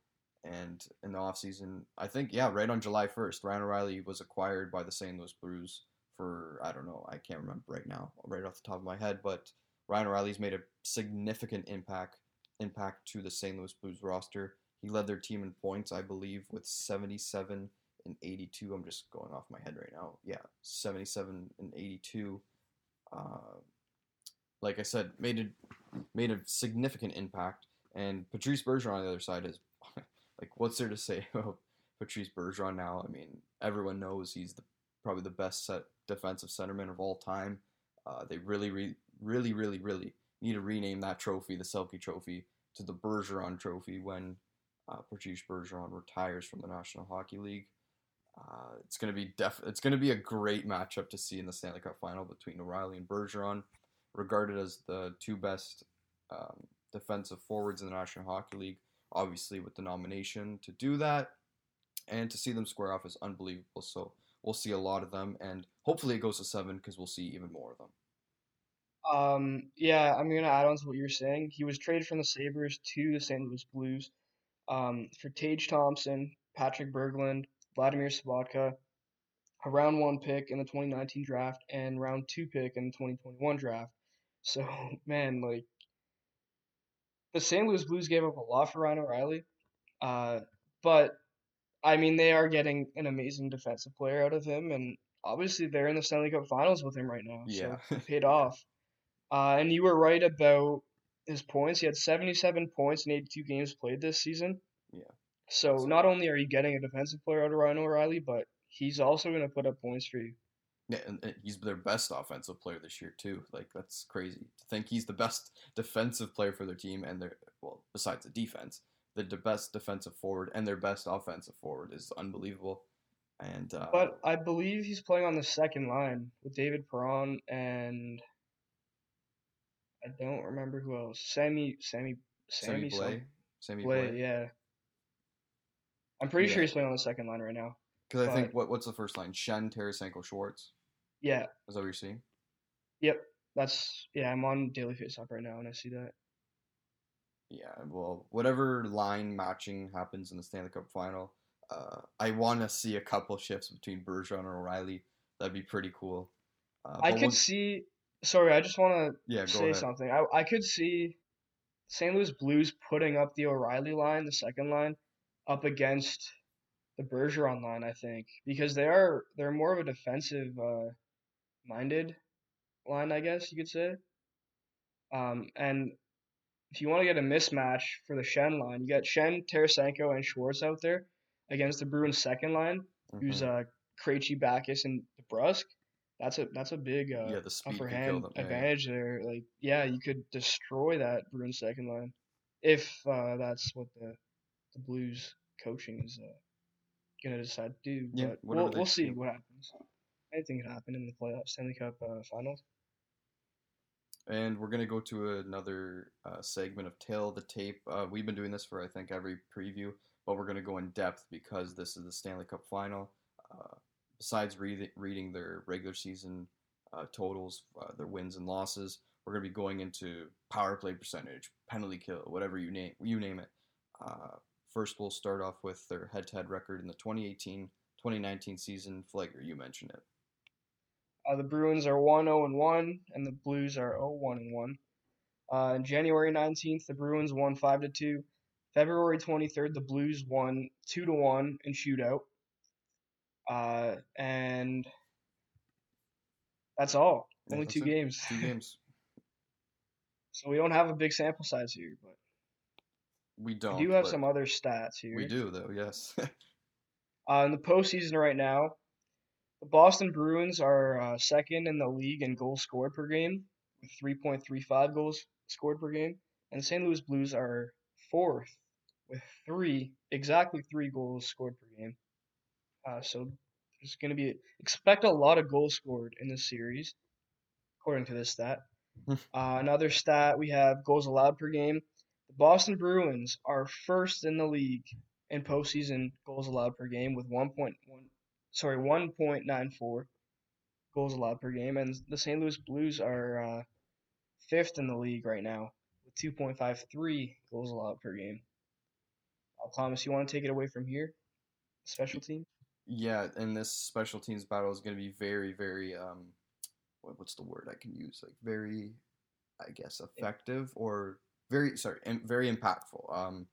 Speaker 1: And in the offseason, I think, yeah, right on July 1st, Ryan O'Reilly was acquired by the St. Louis Blues for, I don't know, I can't remember right now, right off the top of my head, but Ryan O'Reilly's made a significant impact impact to the St. Louis Blues roster. He led their team in points, I believe, with 77 and 82. I'm just going off my head right now. Yeah, 77 and 82. Uh, like I said, made a made a significant impact. And Patrice Bergeron on the other side is like, what's there to say about Patrice Bergeron now? I mean, everyone knows he's the probably the best set defensive centerman of all time. Uh, they really, really, really, really, really need to rename that trophy, the Selke Trophy, to the Bergeron Trophy when uh, Patrice Bergeron retires from the National Hockey League. Uh, it's gonna be def- It's gonna be a great matchup to see in the Stanley Cup Final between O'Reilly and Bergeron, regarded as the two best um, defensive forwards in the National Hockey League. Obviously, with the nomination to do that, and to see them square off is unbelievable. So we'll see a lot of them, and hopefully it goes to seven because we'll see even more of them.
Speaker 2: Um, yeah, I'm gonna add on to what you're saying. He was traded from the Sabres to the St. Louis Blues um, for Tage Thompson, Patrick Berglund, Vladimir Sobotka, a round one pick in the 2019 draft, and round two pick in the 2021 draft. So, man, like, the St. Louis Blues gave up a lot for Ryan O'Reilly. Uh, but, I mean, they are getting an amazing defensive player out of him, and obviously they're in the Stanley Cup Finals with him right now.
Speaker 1: Yeah.
Speaker 2: So it paid off. Uh, and you were right about his points. He had 77 points in 82 games played this season.
Speaker 1: Yeah.
Speaker 2: So not only are you getting a defensive player out of Ryan O'Reilly, but he's also going to put up points for you.
Speaker 1: Yeah, and, he's their best offensive player this year too. Like that's crazy to think he's the best defensive player for their team, and their well, besides the defense, the best defensive forward and their best offensive forward is unbelievable. And uh,
Speaker 2: But I believe he's playing on the second line with David Perron and I don't remember who else. Sammy, Sammy,
Speaker 1: Sammy
Speaker 2: Sammy, Blais,
Speaker 1: Sammy
Speaker 2: Blais,
Speaker 1: Blais,
Speaker 2: yeah. I'm pretty sure he's playing on the second line right now.
Speaker 1: Because I think what what's the first line? Schenn, Tarasenko, Schwartz.
Speaker 2: Yeah,
Speaker 1: Is that what you're seeing?
Speaker 2: yep. That's yeah. I'm on Daily Faceoff right now, and I see that.
Speaker 1: Yeah, well, whatever line matching happens in the Stanley Cup final, uh, I want to see a couple shifts between Bergeron and O'Reilly. That'd be pretty cool. Uh,
Speaker 2: I could
Speaker 1: we'll-
Speaker 2: see. Sorry, I just want to
Speaker 1: yeah,
Speaker 2: say
Speaker 1: ahead.
Speaker 2: something. I I could see St. Louis Blues putting up the O'Reilly line, the second line, up against the Bergeron line. I think because they are they're more of a defensive uh, minded line, I guess you could say. Um, and if you want to get a mismatch for the Schenn line, you got Schenn, Tarasenko, and Schwartz out there against the Bruins second line, who's
Speaker 1: Mhm.
Speaker 2: uh Krejci, Backes, and DeBrusk. That's a that's a big uh,
Speaker 1: yeah, the
Speaker 2: upper hand
Speaker 1: them. Yeah, yeah.
Speaker 2: advantage there. Like, yeah, you could destroy that Bruins second line if uh, that's what the the Blues coaching is uh, gonna decide to do.
Speaker 1: Yeah,
Speaker 2: but we'll we'll see what happens. Anything could happen in the playoffs, Stanley Cup uh, Finals.
Speaker 1: And we're gonna go to another uh, segment of Tail the Tape. Uh, we've been doing this for I think every preview, but we're gonna go in depth because this is the Stanley Cup final. Uh, besides read- reading their regular season uh, totals, uh, their wins and losses, we're gonna be going into power play percentage, penalty kill, whatever you name you name it. Uh, first, we'll start off with their head-to-head record in the 2018-2019 season. Flagger, you mentioned it.
Speaker 2: Uh, the Bruins are 1 0 and 1, and the Blues are 0 1 and 1. Uh, on January 19th, the Bruins won 5 to 2. February 23rd, the Blues won 2 to 1 in shootout. Uh, and that's all.
Speaker 1: Yeah,
Speaker 2: Only
Speaker 1: that's
Speaker 2: two
Speaker 1: it.
Speaker 2: games.
Speaker 1: Two games.
Speaker 2: so we don't have a big sample size here, but
Speaker 1: We don't.
Speaker 2: we do have some other stats here.
Speaker 1: We do though. Yes.
Speaker 2: Uh, in the postseason right now, the Boston Bruins are uh, second in the league in goals scored per game with 3.35 goals scored per game, and the St. Louis Blues are fourth with three, exactly three goals scored per game. Uh, so there's going to be expect a lot of goals scored in this series, according to this stat. uh, another stat we have goals allowed per game. The Boston Bruins are first in the league in postseason goals allowed per game with 1.1 sorry 1.94 goals allowed per game and the St. Louis Blues are uh, fifth in the league right now with 2.53 goals allowed per game. Uh, Thomas, you want to take it away from here? Special team.
Speaker 1: Yeah, and this special teams battle is going to be very, very um, what, what's the word I can use? Like very, I guess, effective or very sorry, very impactful. Um,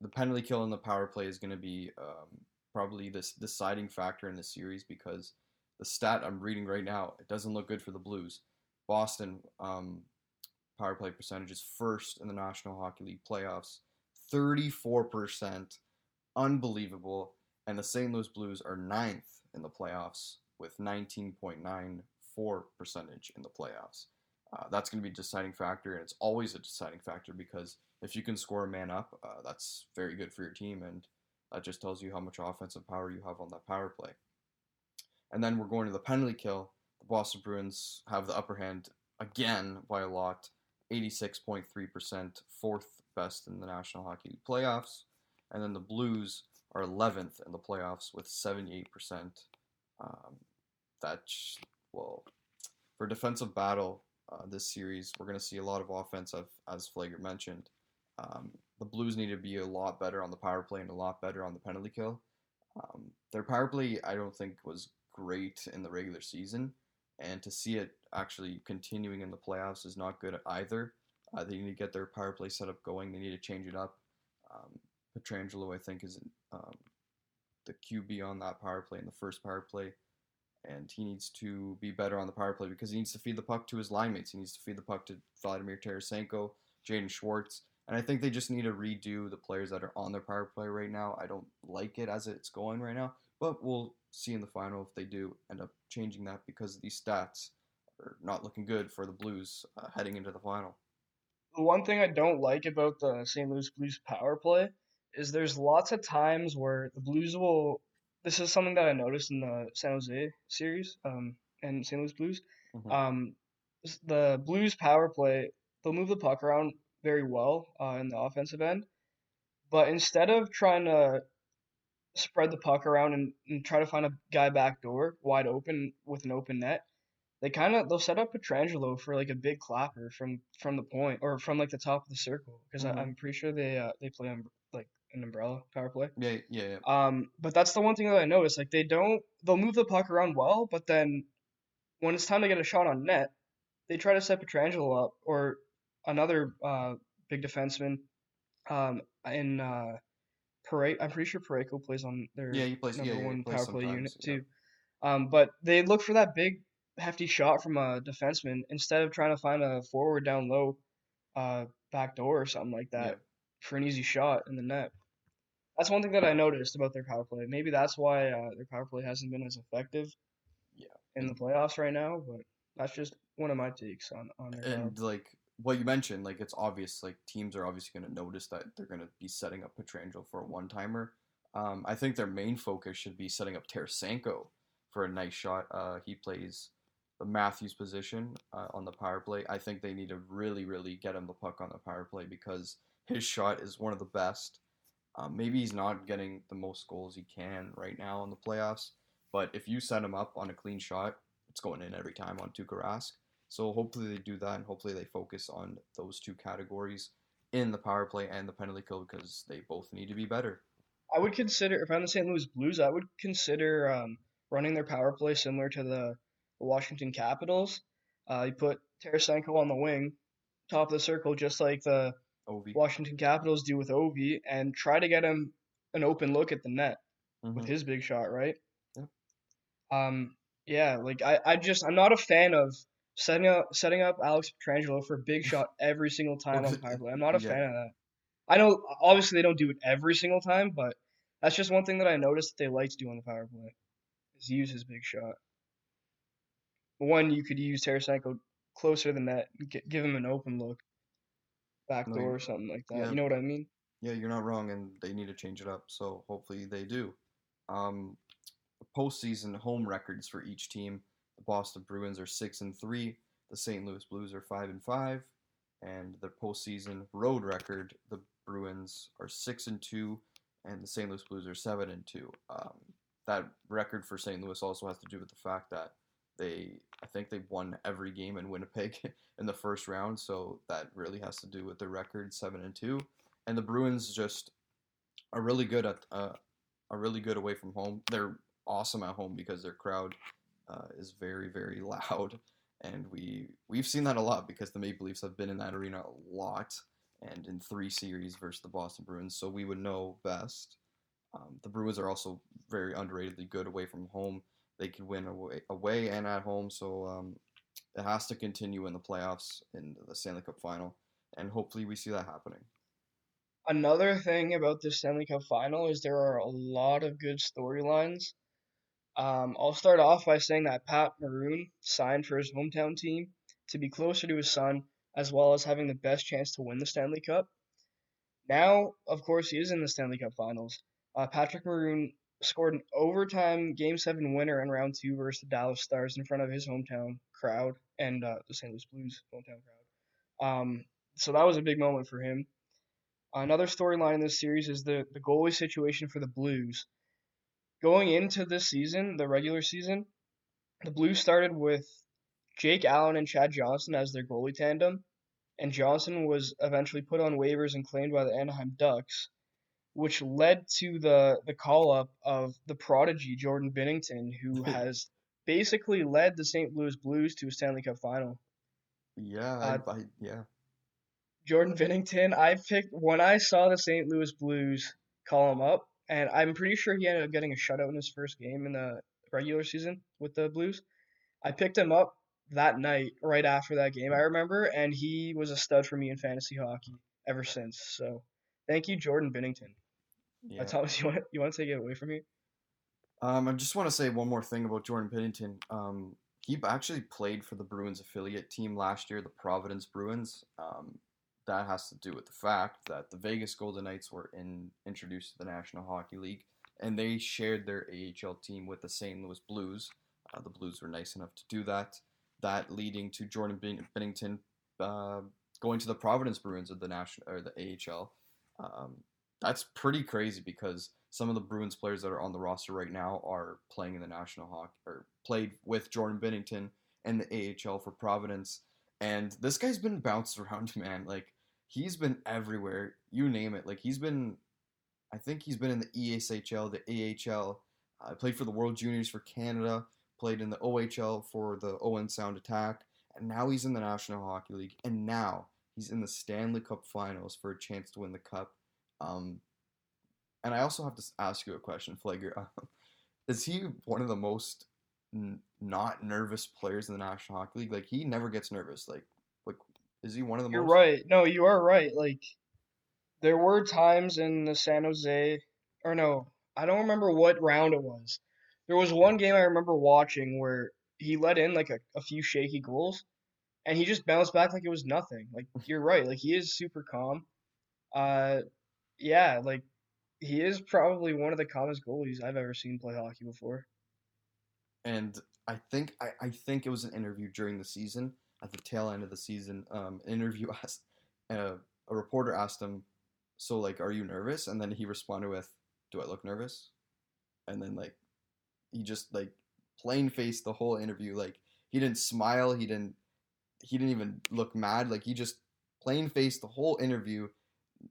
Speaker 1: the penalty kill and the power play is going to be um, probably this deciding factor in the series because the stat I'm reading right now it doesn't look good for the Blues. Boston um, power play percentage is first in the National Hockey League playoffs, 34%, unbelievable. And the St. Louis Blues are ninth in the playoffs with 19.94 percentage in the playoffs. Uh, that's going to be a deciding factor, and it's always a deciding factor because if you can score a man up, uh, that's very good for your team, and that just tells you how much offensive power you have on that power play. And then we're going to the penalty kill. The Boston Bruins have the upper hand again by a lot, 86.3%, fourth best in the National Hockey League playoffs. And then the Blues are 11th in the playoffs with 78%. Um, that's, well, for defensive battle uh, this series, we're going to see a lot of offensive, as Flager mentioned. Um, the Blues need to be a lot better on the power play and a lot better on the penalty kill. Um, their power play, I don't think, was great in the regular season, and to see it actually continuing in the playoffs is not good either. Uh, they need to get their power play set up going. They need to change it up. Um, Pietrangelo, I think, is um, the QB on that power play in the first power play, and he needs to be better on the power play because he needs to feed the puck to his line mates. He needs to feed the puck to Vladimir Tarasenko, Jaden Schwartz, and I think they just need to redo the players that are on their power play right now. I don't like it as it's going right now, but we'll see in the final if they do end up changing that because these stats are not looking good for the Blues uh, heading into the final.
Speaker 2: The one thing I don't like about the St. Louis Blues power play is there's lots of times where the Blues will. This is something that I noticed in the San Jose series um, and St. Louis Blues.
Speaker 1: Mhm.
Speaker 2: Um, the Blues power play, they'll move the puck around very well uh, in the offensive end, but instead of trying to spread the puck around and, and try to find a guy back door wide open with an open net, they kind of they'll set up Pietrangelo for like a big clapper from from the point or from like the top of the circle because
Speaker 1: Mhm.
Speaker 2: I'm pretty sure they uh, they play on like an umbrella power play.
Speaker 1: Yeah, yeah, yeah.
Speaker 2: Um, but that's the one thing that I noticed. Like they don't, they'll move the puck around well, but then when it's time to get a shot on net, they try to set Pietrangelo up or another uh, big defenseman. Um, in uh, Parayko, I'm pretty sure Parayko plays on their
Speaker 1: Yeah, he plays.
Speaker 2: number
Speaker 1: Yeah, yeah,
Speaker 2: one
Speaker 1: plays
Speaker 2: power play unit
Speaker 1: yeah.
Speaker 2: too. Um, but they look for that big, hefty shot from a defenseman instead of trying to find a forward down low, uh, back door or something like that
Speaker 1: Yeah.
Speaker 2: for an easy shot in the net. That's one thing that I noticed about their power play. Maybe that's why uh, their power play hasn't been as effective.
Speaker 1: Yeah.
Speaker 2: In the playoffs right now, but that's just one of my takes on on their. power
Speaker 1: and like what you mentioned, like it's obvious, like teams are obviously going to notice that they're going to be setting up Pietrangelo for a one timer. Um, I think their main focus should be setting up Tarasenko for a nice shot. Uh, he plays the Matthews position uh, on the power play. I think they need to really, really get him the puck on the power play because his shot is one of the best. Um, maybe he's not getting the most goals he can right now in the playoffs, but if you set him up on a clean shot, it's going in every time on Tuukka Rask. So hopefully they do that, and hopefully they focus on those two categories in the power play and the penalty kill because they both need to be better.
Speaker 2: I would consider if I'm the St. Louis Blues, I would consider um, running their power play similar to the, the Washington Capitals. Uh, you put Tarasenko on the wing, top of the circle, just like the
Speaker 1: Ovi.
Speaker 2: Washington Capitals do with Ovi, and try to get him an open look at the net with
Speaker 1: Mhm.
Speaker 2: his big shot, right?
Speaker 1: Yeah.
Speaker 2: Um, yeah, like I, I just I'm not a fan of setting up setting up Alex Pietrangelo for a big shot every single time on power play. I'm not a
Speaker 1: Yeah.
Speaker 2: fan of that. I know obviously they don't do it every single time, but that's just one thing that I noticed that they like to do on the power play is use his big shot. One, you could use Tarasenko closer to the net, gi- give him an open look, back door or something like that.
Speaker 1: yeah.
Speaker 2: You know what I mean?
Speaker 1: Yeah, you're not wrong, and they need to change it up. So hopefully they do. Um, postseason home records for each team: the Boston Bruins are six and three, the St. Louis Blues are five and five, and their postseason road record: the Bruins are six and two, and the St. Louis Blues are seven and two. Um, that record for St. Louis also has to do with the fact that they, I think they won every game in Winnipeg in the first round, so that really has to do with their record seven and two and the Bruins just are really good at uh, are really good away from home. They're awesome at home because their crowd uh, is very very loud, and we we've seen that a lot because the Maple Leafs have been in that arena a lot, and in three series versus the Boston Bruins, so we would know best. Um, the Bruins are also very underratedly good away from home. They can win away, away and at home, so um, it has to continue in the playoffs in the Stanley Cup final, and hopefully we see that happening.
Speaker 2: Another thing about the Stanley Cup final is there are a lot of good storylines. Um, I'll start off by saying that Pat Maroon signed for his hometown team to be closer to his son, as well as having the best chance to win the Stanley Cup. Now, of course, he is in the Stanley Cup finals. Uh, Patrick Maroon scored an overtime Game 7 winner in round two versus the Dallas Stars in front of his hometown crowd and uh, the St. Louis Blues hometown crowd. Um, so that was a big moment for him. Another storyline in this series is the, the goalie situation for the Blues. Going into this season, the regular season, the Blues started with Jake Allen and Chad Johnson as their goalie tandem, and Johnson was eventually put on waivers and claimed by the Anaheim Ducks which led to the the call up of the prodigy Jordan Binnington, who has basically led the St. Louis Blues to a Stanley Cup final.
Speaker 1: Yeah,
Speaker 2: Uh,
Speaker 1: I, I, yeah.
Speaker 2: Jordan Binnington, I picked when I saw the St. Louis Blues call him up, and I'm pretty sure he ended up getting a shutout in his first game in the regular season with the Blues. I picked him up that night, right after that game, I remember, and he was a stud for me in fantasy hockey ever since. So, thank you, Jordan Binnington.
Speaker 1: yeah.
Speaker 2: Uh, Thomas, you want you want to take it away from me?
Speaker 1: Um, I just want to say one more thing about Jordan Binnington. Um, he actually played for the Bruins affiliate team last year, the Providence Bruins. Um, that has to do with the fact that the Vegas Golden Knights were in, introduced to the National Hockey League, and they shared their AHL team with the St. Louis Blues. Uh, the Blues were nice enough to do that. That leading to Jordan Ben- Binnington uh, going to the Providence Bruins of the national or the AHL. Um, that's pretty crazy because some of the Bruins players that are on the roster right now are playing in the National Hockey or played with Jordan Binnington and the AHL for Providence. And this guy's been bounced around, man. Like he's been everywhere. You name it. Like he's been, I think he's been in the ECHL, the AHL. Uh, played for the World Juniors for Canada. Played in the OHL for the Owen Sound Attack. And now he's in the National Hockey League. And now he's in the Stanley Cup Finals for a chance to win the cup. Um, and I also have to ask you a question, Flager. Um, is he one of the most n- not nervous players in the National Hockey League? Like he never gets nervous. Like is he one of the
Speaker 2: You're
Speaker 1: most?
Speaker 2: right. No, you are right. Like there were times in the San Jose or no, I don't remember what round it was. There was one game I remember watching where he let in like a, a few shaky goals and he just bounced back like it was nothing. Like you're right. Like he is super calm. Uh yeah, like he is probably one of the calmest goalies I've ever seen play hockey before.
Speaker 1: And I think I, I think it was an interview during the season at the tail end of the season. Um, an interview asked uh, a reporter asked him, "So like, are you nervous?" And then he responded with, "Do I look nervous?" And then like, he just like plain faced the whole interview. Like he didn't smile. He didn't. He didn't even look mad. Like he just plain faced the whole interview,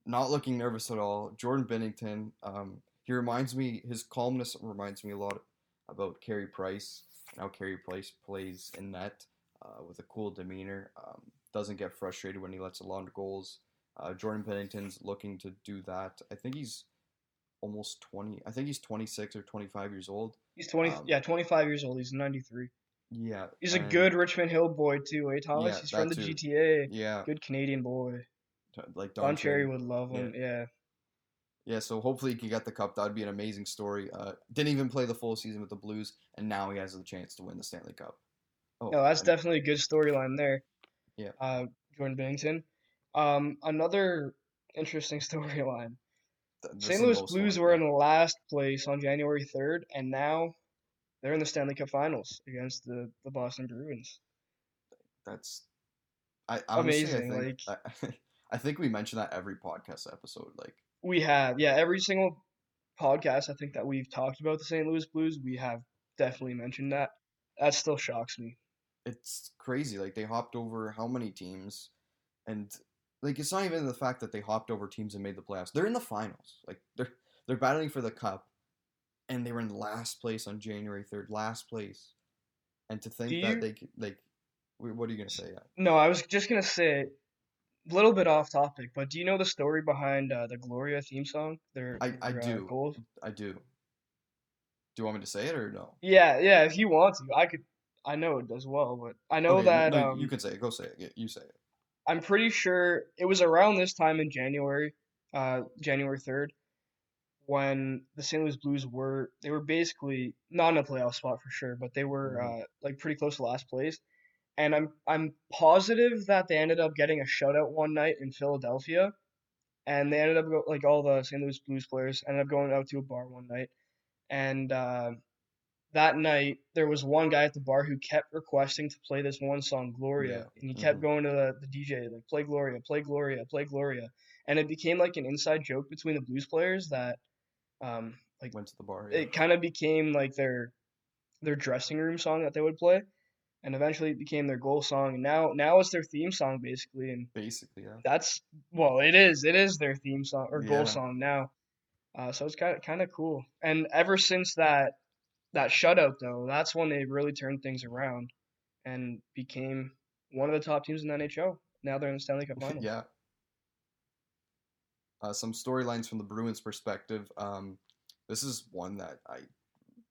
Speaker 1: not looking nervous at all. Jordan Binnington. Um, he reminds me. His calmness reminds me a lot about Carey Price and how Carey Price plays in net uh, with a cool demeanor. Um, doesn't get frustrated when he lets a lot of goals. Uh, Jordan Binnington's looking to do that. I think he's almost 20. I think he's 26 or 25 years old.
Speaker 2: He's 20
Speaker 1: Um,
Speaker 2: yeah, 25 years old. He's 93.
Speaker 1: Yeah.
Speaker 2: He's a good Richmond Hill boy too, eh, Thomas?
Speaker 1: Yeah,
Speaker 2: He's from the
Speaker 1: too.
Speaker 2: GTA.
Speaker 1: Yeah.
Speaker 2: Good Canadian boy.
Speaker 1: Like
Speaker 2: Don
Speaker 1: Don
Speaker 2: Cherry would love him. Yeah.
Speaker 1: Yeah, so hopefully he can get the cup. That would be an amazing story. Uh, didn't even play the full season with the Blues, and now he has the chance to win the Stanley Cup. Oh,
Speaker 2: No, that's definitely a good storyline there.
Speaker 1: Yeah.
Speaker 2: Uh, Jordan Binnington. Um, another interesting storyline. St. Louis Blues
Speaker 1: one,
Speaker 2: were in last place on January 3rd, and now they're in the Stanley Cup Finals against the, the Boston Bruins.
Speaker 1: that's I honestly,
Speaker 2: Amazing,
Speaker 1: I think, I, I think we mentioned that every podcast episode. Like
Speaker 2: We have, yeah, every single podcast I think that we've talked about the St. Louis Blues, we have definitely mentioned that. That still shocks me.
Speaker 1: It's crazy. Like they hopped over how many teams, and like it's not even the fact that they hopped over teams and made the playoffs. They're in the finals. Like they're they're battling for the cup, and they were in last place on January third, last place, and to think
Speaker 2: Do
Speaker 1: that they like, what are you gonna say? Yeah.
Speaker 2: No, I was just gonna say, a little bit off topic, but do you know the story behind uh, the Gloria theme song? Their,
Speaker 1: I- I
Speaker 2: their, uh,
Speaker 1: do.
Speaker 2: goals?
Speaker 1: I do. Do you want me to say it or no?
Speaker 2: Yeah, yeah. If you want to, I could. I know it does well, but I know
Speaker 1: Okay,
Speaker 2: that
Speaker 1: no,
Speaker 2: um,
Speaker 1: you can say it. Go say it. Yeah, you say it.
Speaker 2: I'm pretty sure it was around this time in January, uh, January 3rd, when the St. Louis Blues were they were basically not in a playoff spot for sure, but they were
Speaker 1: Mhm.
Speaker 2: uh, like pretty close to last place. And I'm I'm positive that they ended up getting a shutout one night in Philadelphia, and they ended up go, like all the St. Louis Blues players ended up going out to a bar one night, and uh, that night there was one guy at the bar who kept requesting to play this one song Gloria,
Speaker 1: Yeah,
Speaker 2: and he kept
Speaker 1: mhm.
Speaker 2: going to the, the DJ like play Gloria, play Gloria, play Gloria, and it became like an inside joke between the Blues players that um like
Speaker 1: Went to the bar. Yeah.
Speaker 2: it kind of became like their their dressing room song that they would play, and eventually it became their goal song, and now now it's their theme song basically, and
Speaker 1: Basically, yeah.
Speaker 2: that's well it is it is their theme song or goal song now, uh, so it's kind of kind of cool, and ever since that that shutout though, that's when they really turned things around, and became one of the top teams in the NHL. Now they're in the Stanley Cup Finals.
Speaker 1: yeah. Uh, some storylines from the Bruins' perspective. Um, this is one that I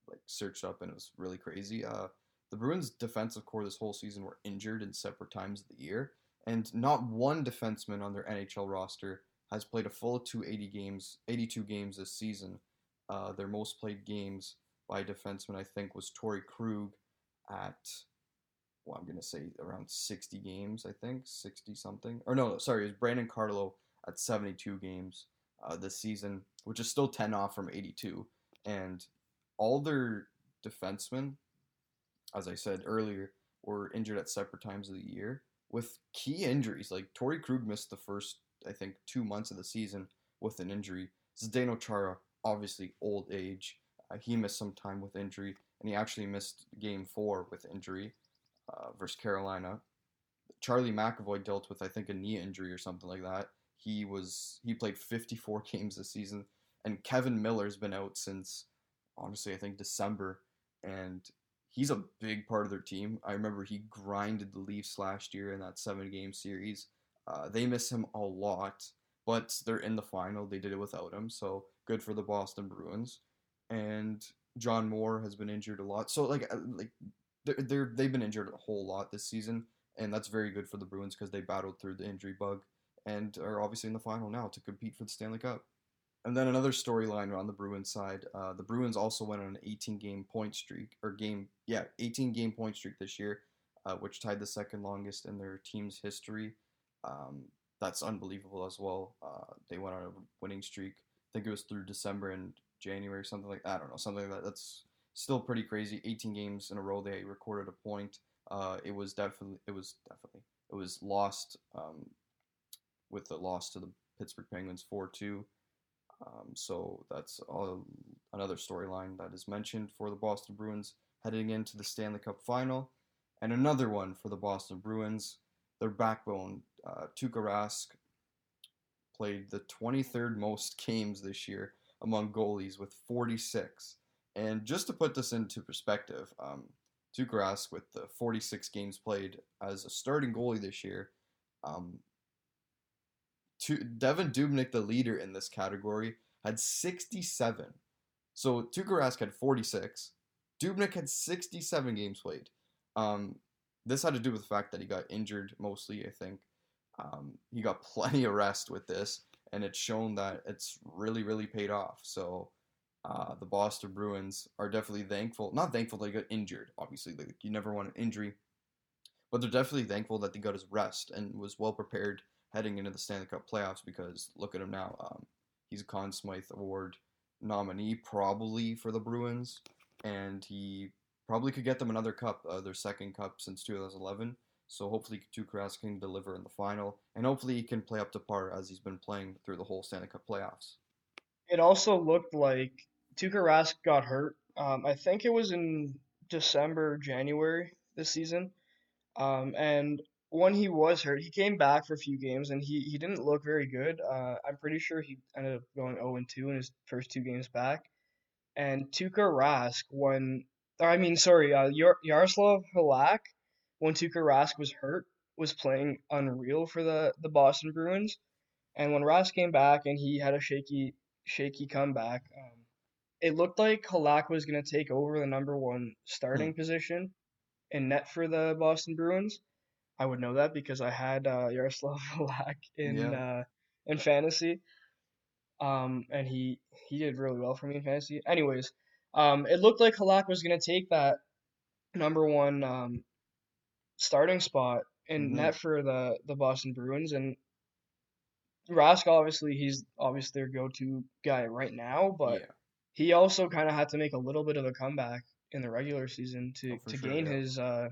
Speaker 1: like searched up and it was really crazy. Uh, the Bruins' defensive core this whole season were injured in separate times of the year, and not one defenseman on their NHL roster has played a full 280 games, 82 games this season. Uh, their most played games by defenseman, I think, was Torrey Krug at well, I'm gonna say around 60 games, I think, 60 something. Or no, sorry, it was Brandon Carlo at 72 games uh, this season, which is still 10 off from 82. And all their defensemen, as I said earlier, were injured at separate times of the year with key injuries. Like Torrey Krug missed the first, I think, two months of the season with an injury. Zdeno Chara, obviously old age, uh, he missed some time with injury, and he actually missed game four with injury uh, versus Carolina. Charlie McAvoy dealt with I think a knee injury or something like that. He was he played 54 games this season, and Kevan Miller's been out since honestly I think December, and he's a big part of their team. I remember he grinded the Leafs last year in that seven game series. Uh, they miss him a lot, but they're in the final. They did it without him, so good for the Boston Bruins. And John Moore has been injured a lot, so like uh, like they're they've been injured a whole lot this season, and that's very good for the Bruins because they battled through the injury bug and are obviously in the final now to compete for the Stanley Cup. And then another storyline on the Bruins side, uh, the Bruins also went on an 18 game point streak or game, yeah, 18 game point streak this year, uh, which tied the second longest in their team's history. Um, that's unbelievable as well. Uh, they went on a winning streak. I think it was through December and January, something like I don't know, something like that. That's still pretty crazy. 18 games in a row they recorded a point. Uh, it was definitely it was definitely it was lost um, with the loss to the Pittsburgh Penguins 4-2. Um, so that's all, another storyline that is mentioned for the Boston Bruins heading into the Stanley Cup final. And another one for the Boston Bruins, their backbone, uh, Tuukka Rask, played the 23rd most games this year among goalies with 46. And just to put this into perspective, um, Tuukka Rask with the 46 games played as a starting goalie this year, um, to Devan Dubnyk, the leader in this category, had 67. So Tuukka Rask had 46. Dubnyk had 67 games played. Um, this had to do with the fact that he got injured mostly, I think. Um, he got plenty of rest with this, and it's shown that it's really, really paid off. So uh, the Boston Bruins are definitely thankful. Not thankful they got injured, obviously. Like, you never want an injury. But they're definitely thankful that they got his rest and was well prepared heading into the Stanley Cup playoffs because look at him now. Um, he's a Conn Smythe Award nominee, probably for the Bruins, and he probably could get them another cup, uh, their second cup since 2011. So hopefully Tuukka Rask can deliver in the final, and hopefully he can play up to par as he's been playing through the whole Stanley Cup playoffs.
Speaker 2: It also looked like Tuukka Rask got hurt. Um, I think it was in December, January this season. Um, and when he was hurt, he came back for a few games and he, he didn't look very good. Uh, I'm pretty sure he ended up going 0 2 in his first two games back. And Tuukka Rask, when I mean, sorry, uh, Yar- Yaroslav Halak, when Tuukka Rask was hurt, was playing unreal for the the Boston Bruins. And when Rask came back and he had a shaky shaky comeback, um, it looked like Halak was going to take over the number one starting position in net for the Boston Bruins. I would know that because I had uh, Yaroslav Halak in
Speaker 1: Yeah.
Speaker 2: uh, in fantasy, um, and he he did really well for me in fantasy. Anyways, um, it looked like Halak was gonna take that number one um, starting spot in
Speaker 1: Mhm.
Speaker 2: net for the the Boston Bruins, and Rask obviously he's obviously their go-to guy right now, but
Speaker 1: yeah.
Speaker 2: he also kind of had to make a little bit of a comeback in the regular season to,
Speaker 1: Oh,
Speaker 2: to
Speaker 1: sure,
Speaker 2: gain
Speaker 1: yeah.
Speaker 2: his uh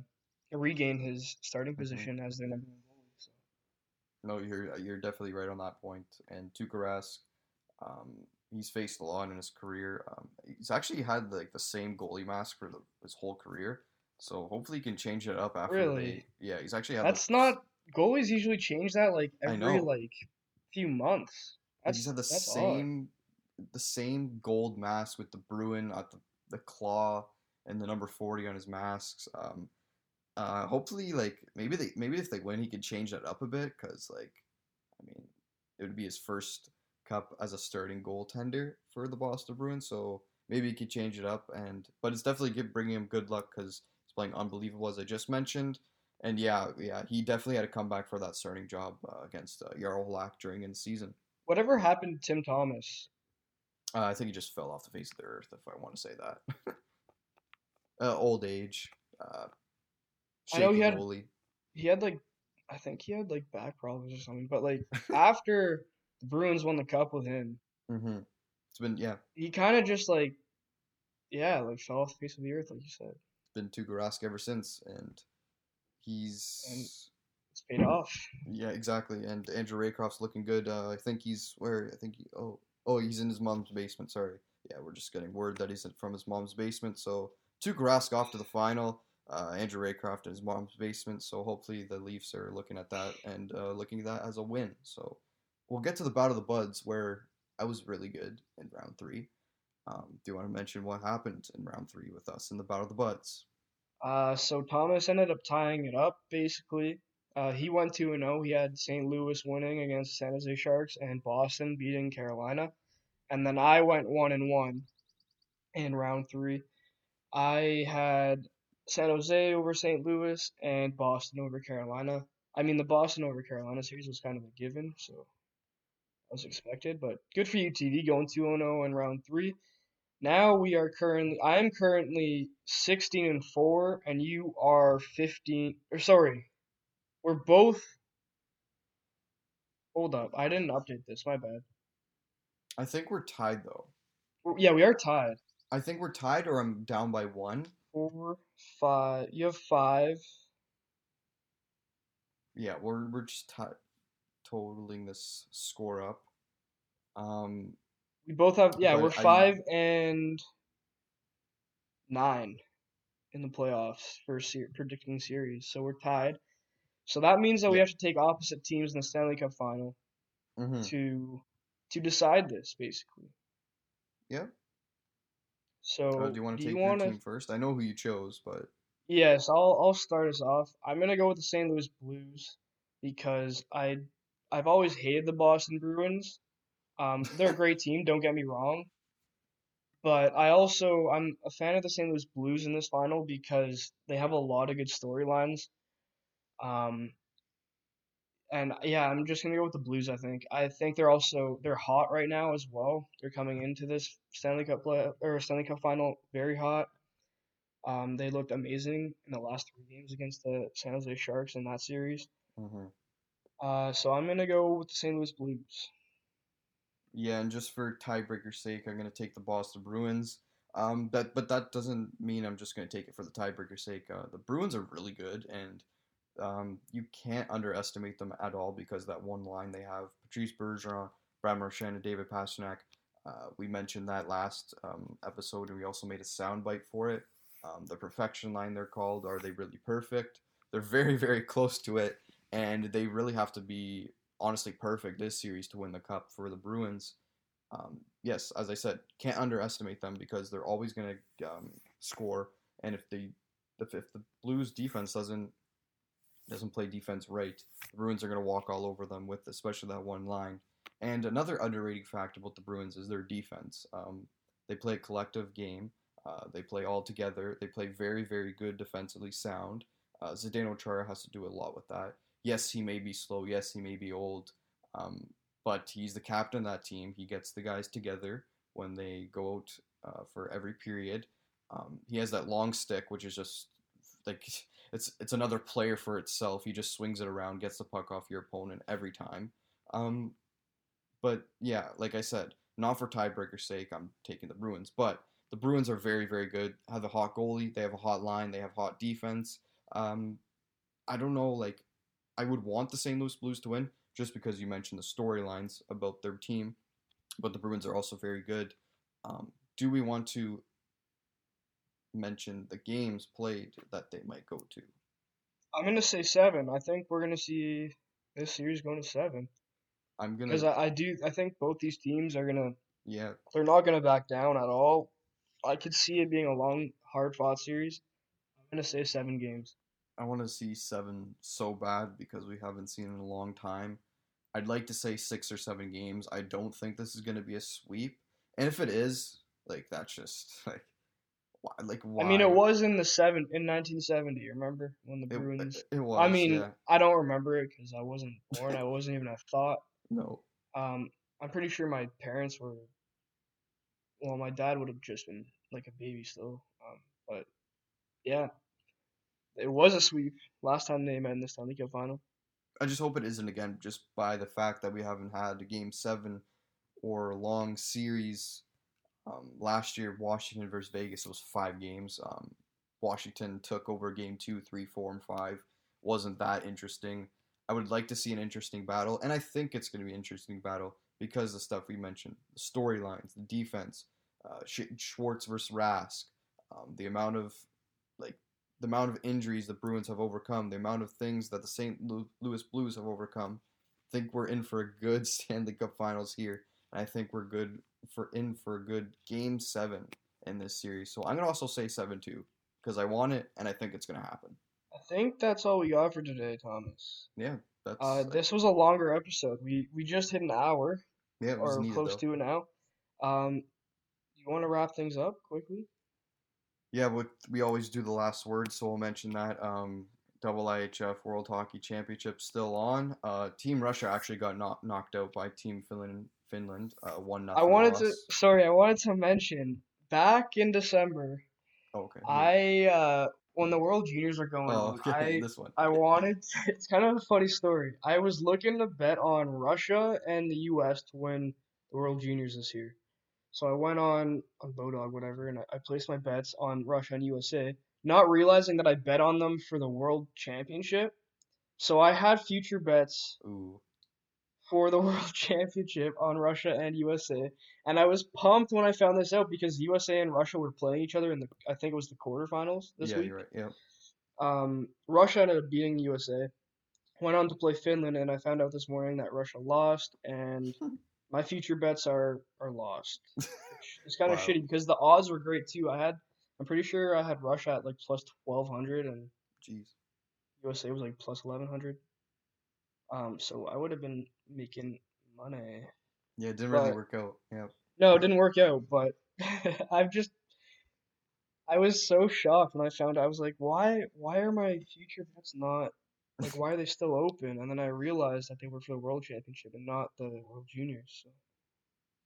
Speaker 2: regain his starting
Speaker 1: Mhm.
Speaker 2: position as their number one goalie. So.
Speaker 1: No, you're you're definitely right on that point. And Tuukka Rask, um, he's faced a lot in his career. Um, he's actually had like the same goalie mask for the, his whole career. So hopefully he can change it up after
Speaker 2: Really?
Speaker 1: they. Yeah, he's actually had.
Speaker 2: That's
Speaker 1: the,
Speaker 2: not goalies usually change that like every like few months. That's
Speaker 1: he's had the
Speaker 2: that's odd.
Speaker 1: same, the same gold mask with the Bruin at the the claw and the number forty on his masks. Um, uh, hopefully, like maybe they maybe if they win, he could change that up a bit because like, I mean, it would be his first cup as a starting goaltender for the Boston Bruins. So maybe he could change it up. And but it's definitely give, bringing him good luck because he's playing unbelievable as I just mentioned. And yeah, yeah, he definitely had to come back for that starting job uh, against uh, Jarl Halak during in the season.
Speaker 2: Whatever happened to Tim Thomas?
Speaker 1: Uh, I think he just fell off the face of the earth, if I want to say that. uh, old age. Uh,
Speaker 2: I know he had-
Speaker 1: goalie.
Speaker 2: He had like I think he had like back problems or something. But like after the Bruins won the cup with him,
Speaker 1: hmm It's been yeah,
Speaker 2: he kind of just like yeah like fell off the face of the earth like you said.
Speaker 1: Been Tuukka Rask ever since, and he's
Speaker 2: It's paid off.
Speaker 1: yeah exactly. And Andrew Raycroft's looking good. Uh, I think he's where I think he, oh oh he's in his mom's basement. Sorry, yeah, we're just getting word that he's from his mom's basement. So Tuukka Rask off to the final. Uh, Andrew Raycroft in his mom's basement. So hopefully the Leafs are looking at that and uh, looking at that as a win. So we'll get to the bout of the buds where I was really good in round three. Um, do you want to mention what happened in round three with us in the bout of the buds?
Speaker 2: Uh, so Thomas ended up tying it up basically. Uh, he went 2 and 0. He had St. Louis winning against San Jose Sharks and Boston beating Carolina. And then I went 1 and 1 in round 3. I had San Jose over St. Louis and Boston over Carolina. I mean, the Boston over Carolina series was kind of a given, so that was expected. But good for you, TV, going 2 0 in round 3. Now we are currently I am currently 16 and 4 and you are 15 or sorry. We're both Hold up. I didn't update this. My bad.
Speaker 1: I think we're tied though.
Speaker 2: We're- yeah, we are tied.
Speaker 1: I think we're tied or I'm down by one.
Speaker 2: 4 5. You have 5.
Speaker 1: Yeah, we're we're just ti totaling this score up. Um,
Speaker 2: We both have yeah,
Speaker 1: But
Speaker 2: we're
Speaker 1: I-
Speaker 2: 5 and 9 in the playoffs for ser- predicting series. So we're tied. So that means that we have to take opposite teams in the Stanley Cup final
Speaker 1: mhm.
Speaker 2: to to decide this basically.
Speaker 1: Yeah.
Speaker 2: So
Speaker 1: Uh, do you want to take your
Speaker 2: wanna-
Speaker 1: team first? I know who you chose, but
Speaker 2: Yes, I'll I'll start us off. I'm gonna go with the St. Louis Blues because I I've always hated the Boston Bruins. Um, they're a great team, don't get me wrong. But I also I'm a fan of the St. Louis Blues in this final because they have a lot of good storylines. Um, and yeah, I'm just gonna go with the Blues. I think. I think they're also they're hot right now as well. They're coming into this Stanley Cup play or Stanley Cup final very hot. Um, they looked amazing in the last three games against the San Jose Sharks in that series.
Speaker 1: mhm.
Speaker 2: Uh, so I'm gonna go with the St. Louis Blues.
Speaker 1: Yeah, and just for tiebreaker's sake, I'm gonna take the Boston Bruins. Um, that but that doesn't mean I'm just gonna take it for the tiebreaker's sake. Uh, the Bruins are really good, and um, you can't underestimate them at all because that one line they have: Patrice Bergeron, Brad Marchand, and David Pastrnak. Uh, we mentioned that last um, episode, and we also made a soundbite for it. Um, the perfection line they're called. Are they really perfect? They're very, very close to it. and they really have to be honestly perfect this series to win the cup for the Bruins. Um, yes, as I said, can't underestimate them because they're always going to um, score, and if the if, if the Blues defense doesn't doesn't play defense right, the Bruins are going to walk all over them with especially that one line. And another underrated fact about the Bruins is their defense. Um, they play a collective game. Uh, they play all together. They play very, very good defensively sound. Uh, Zdeno Chara has to do a lot with that. Yes, he may be slow. Yes, he may be old. Um, but he's the captain of that team. He gets the guys together when they go out uh, for every period. Um, he has that long stick, which is just like it's it's another player for itself. He just swings it around, gets the puck off your opponent every time. Um, but yeah, like I said, not for tiebreaker's sake, I'm taking the Bruins. But the Bruins are very, very good. Have a hot goalie. They have a hot line. They have hot defense. Um, I don't know. Like, I would want the St. Louis Blues to win just because you mentioned the storylines about their team, but the Bruins are also very good. Um, do we want to mention the games played that they might go to?
Speaker 2: I'm gonna say seven. I think we're gonna see this series going to seven
Speaker 1: I'm gonna.
Speaker 2: because I, I do. I think both these teams are gonna.
Speaker 1: yeah,
Speaker 2: They're not gonna back down at all. I could see it being a long, hard-fought series. I'm gonna say seven games.
Speaker 1: I want to see seven so bad because we haven't seen it in a long time. I'd like to say six or seven games. I don't think this is going to be a sweep, and if it is, like that's just like, why? Like why?
Speaker 2: I mean, it was in the seven in 1970. Remember when the
Speaker 1: It,
Speaker 2: Bruins?
Speaker 1: it was.
Speaker 2: I mean,
Speaker 1: yeah.
Speaker 2: I don't remember it because I wasn't born. I wasn't even a thought.
Speaker 1: no.
Speaker 2: Um, I'm pretty sure my parents were. Well, my dad would have just been like a baby still. Um, but yeah, it was a sweep last time they met in the Stanley Cup final.
Speaker 1: I just hope it isn't again, just by the fact that we haven't had a game seven or long series. Um, last year, Washington versus Vegas, it was five games. Um, Washington took over game two, three, four, and five. Wasn't that interesting? I would like to see an interesting battle, and I think it's going to be an interesting battle because the stuff we mentioned, the storylines, the defense, uh, Schwartz versus Rask, um, the amount of the amount of injuries the Bruins have overcome, the amount of things that the St. Louis Blues have overcome. I think we're in for a good Stanley Cup Finals here, and I think we're good for in for a good Game Seven in this series. So I'm gonna also say seven two because I want it, and I think it's gonna happen.
Speaker 2: I think that's all we got for today, Thomas.
Speaker 1: Yeah, that's
Speaker 2: Uh, this was a longer episode. We we just hit an hour
Speaker 1: yeah,
Speaker 2: or
Speaker 1: needed
Speaker 2: close
Speaker 1: though.
Speaker 2: to an hour. Um, you want to wrap things up quickly?
Speaker 1: Yeah, but we always do the last word, so we'll mention that. Um, Double IHF World Hockey Championship still on. Uh, Team Russia actually got knock- knocked out by Team Finland. Finland, uh, one nothing.
Speaker 2: I wanted
Speaker 1: loss.
Speaker 2: to. Sorry, I wanted to mention back in December.
Speaker 1: Oh, okay.
Speaker 2: I uh, when the World Juniors are going
Speaker 1: Oh, okay.
Speaker 2: I
Speaker 1: this one.
Speaker 2: I wanted. it's kind of a funny story. I was looking to bet on Russia and the U.S. to win the World Juniors this year. So I went on on Bodog, whatever, and I, I placed my bets on Russia and USA, not realizing that I bet on them for the World Championship. So I had future bets
Speaker 1: Ooh.
Speaker 2: for the World Championship on Russia and USA, and I was pumped when I found this out because USA and Russia were playing each other in the I think it was the quarterfinals this
Speaker 1: yeah,
Speaker 2: week.
Speaker 1: you're right. Yeah.
Speaker 2: Um, Russia ended up beating USA. Went on to play Finland, and I found out this morning that Russia lost, and my future bets are are lost. It's kind of shitty because the odds were great too. I had, I'm pretty sure I had Russia at like plus twelve hundred, and
Speaker 1: Jeez.
Speaker 2: USA was like plus eleven hundred. Um, so I would have been making money.
Speaker 1: Yeah, it didn't really work out. Yeah.
Speaker 2: No, it didn't work out, but I've just I was so shocked when I found out. I was like, why why are my future bets not like why are they still open? And then I realized that they were for the World Championship and not the World Juniors. So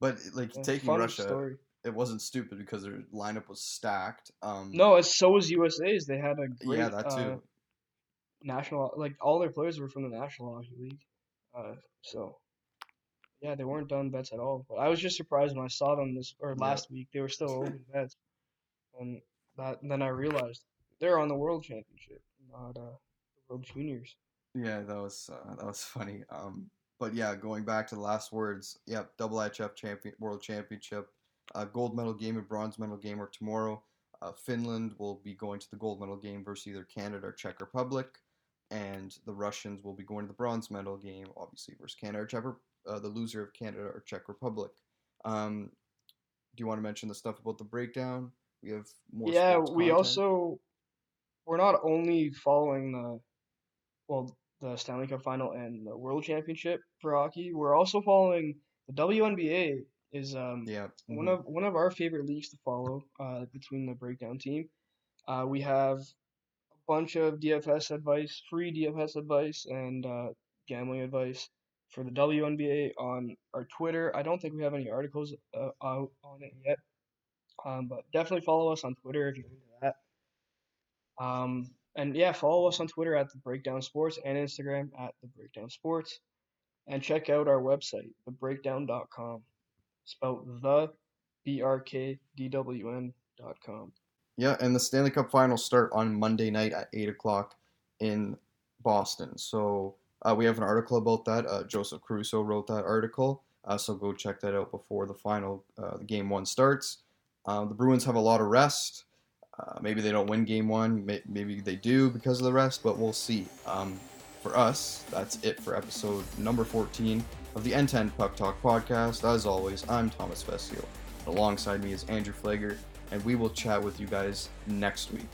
Speaker 1: But like
Speaker 2: yeah,
Speaker 1: taking Russia,
Speaker 2: story.
Speaker 1: it wasn't stupid because their lineup was stacked. Um,
Speaker 2: No, it's so was USA's. They had a great
Speaker 1: yeah, that
Speaker 2: uh, national like all their players were from the National Hockey League. Uh, so yeah, they weren't done bets at all. But I was just surprised when I saw them this or
Speaker 1: Yeah.
Speaker 2: last week. They were still open bets, and that then I realized they're on the World Championship, not uh, World Juniors.
Speaker 1: Yeah, that was uh, that was funny. Um, but yeah, going back to the last words. Yep, double IHF champion, world championship, uh, gold medal game and bronze medal game are tomorrow. Uh, Finland will be going to the gold medal game versus either Canada or Czech Republic. and the Russians will be going to the bronze medal game, obviously versus Canada or Czech, uh, the loser of Canada or Czech Republic. Um, do you want to mention the stuff about the breakdown? We have more.
Speaker 2: yeah, we
Speaker 1: content.
Speaker 2: also we're not only following the well the Stanley Cup final and the World Championship for hockey. We're also following the WNBA is um
Speaker 1: yeah
Speaker 2: one
Speaker 1: mhm.
Speaker 2: of one of our favorite leagues to follow uh, between the breakdown team. Uh, we have a bunch of DFS advice, free DFS advice, and uh, gambling advice for the WNBA on our Twitter. I don't think we have any articles uh, out on it yet, um, but definitely follow us on Twitter if you're into that. Um, and yeah, follow us on Twitter at the Breakdown Sports and Instagram at the Breakdown Sports, and check out our website, thebreakdown.com, spelled the b r k d w n dot com.
Speaker 1: Yeah, and the Stanley Cup finals start on Monday night at eight o'clock in Boston. So uh, we have an article about that. Uh, Joseph Caruso wrote that article, uh, so go check that out before the final uh, the game one starts. Uh, the Bruins have a lot of rest. Uh, maybe they don't win game one. Maybe they do because of the rest, but we'll see. Um, for us, that's it for episode number 14 of the N10 Puck Talk podcast. As always, I'm Thomas Vesio. Alongside me is Andrew Flager, and we will chat with you guys next week.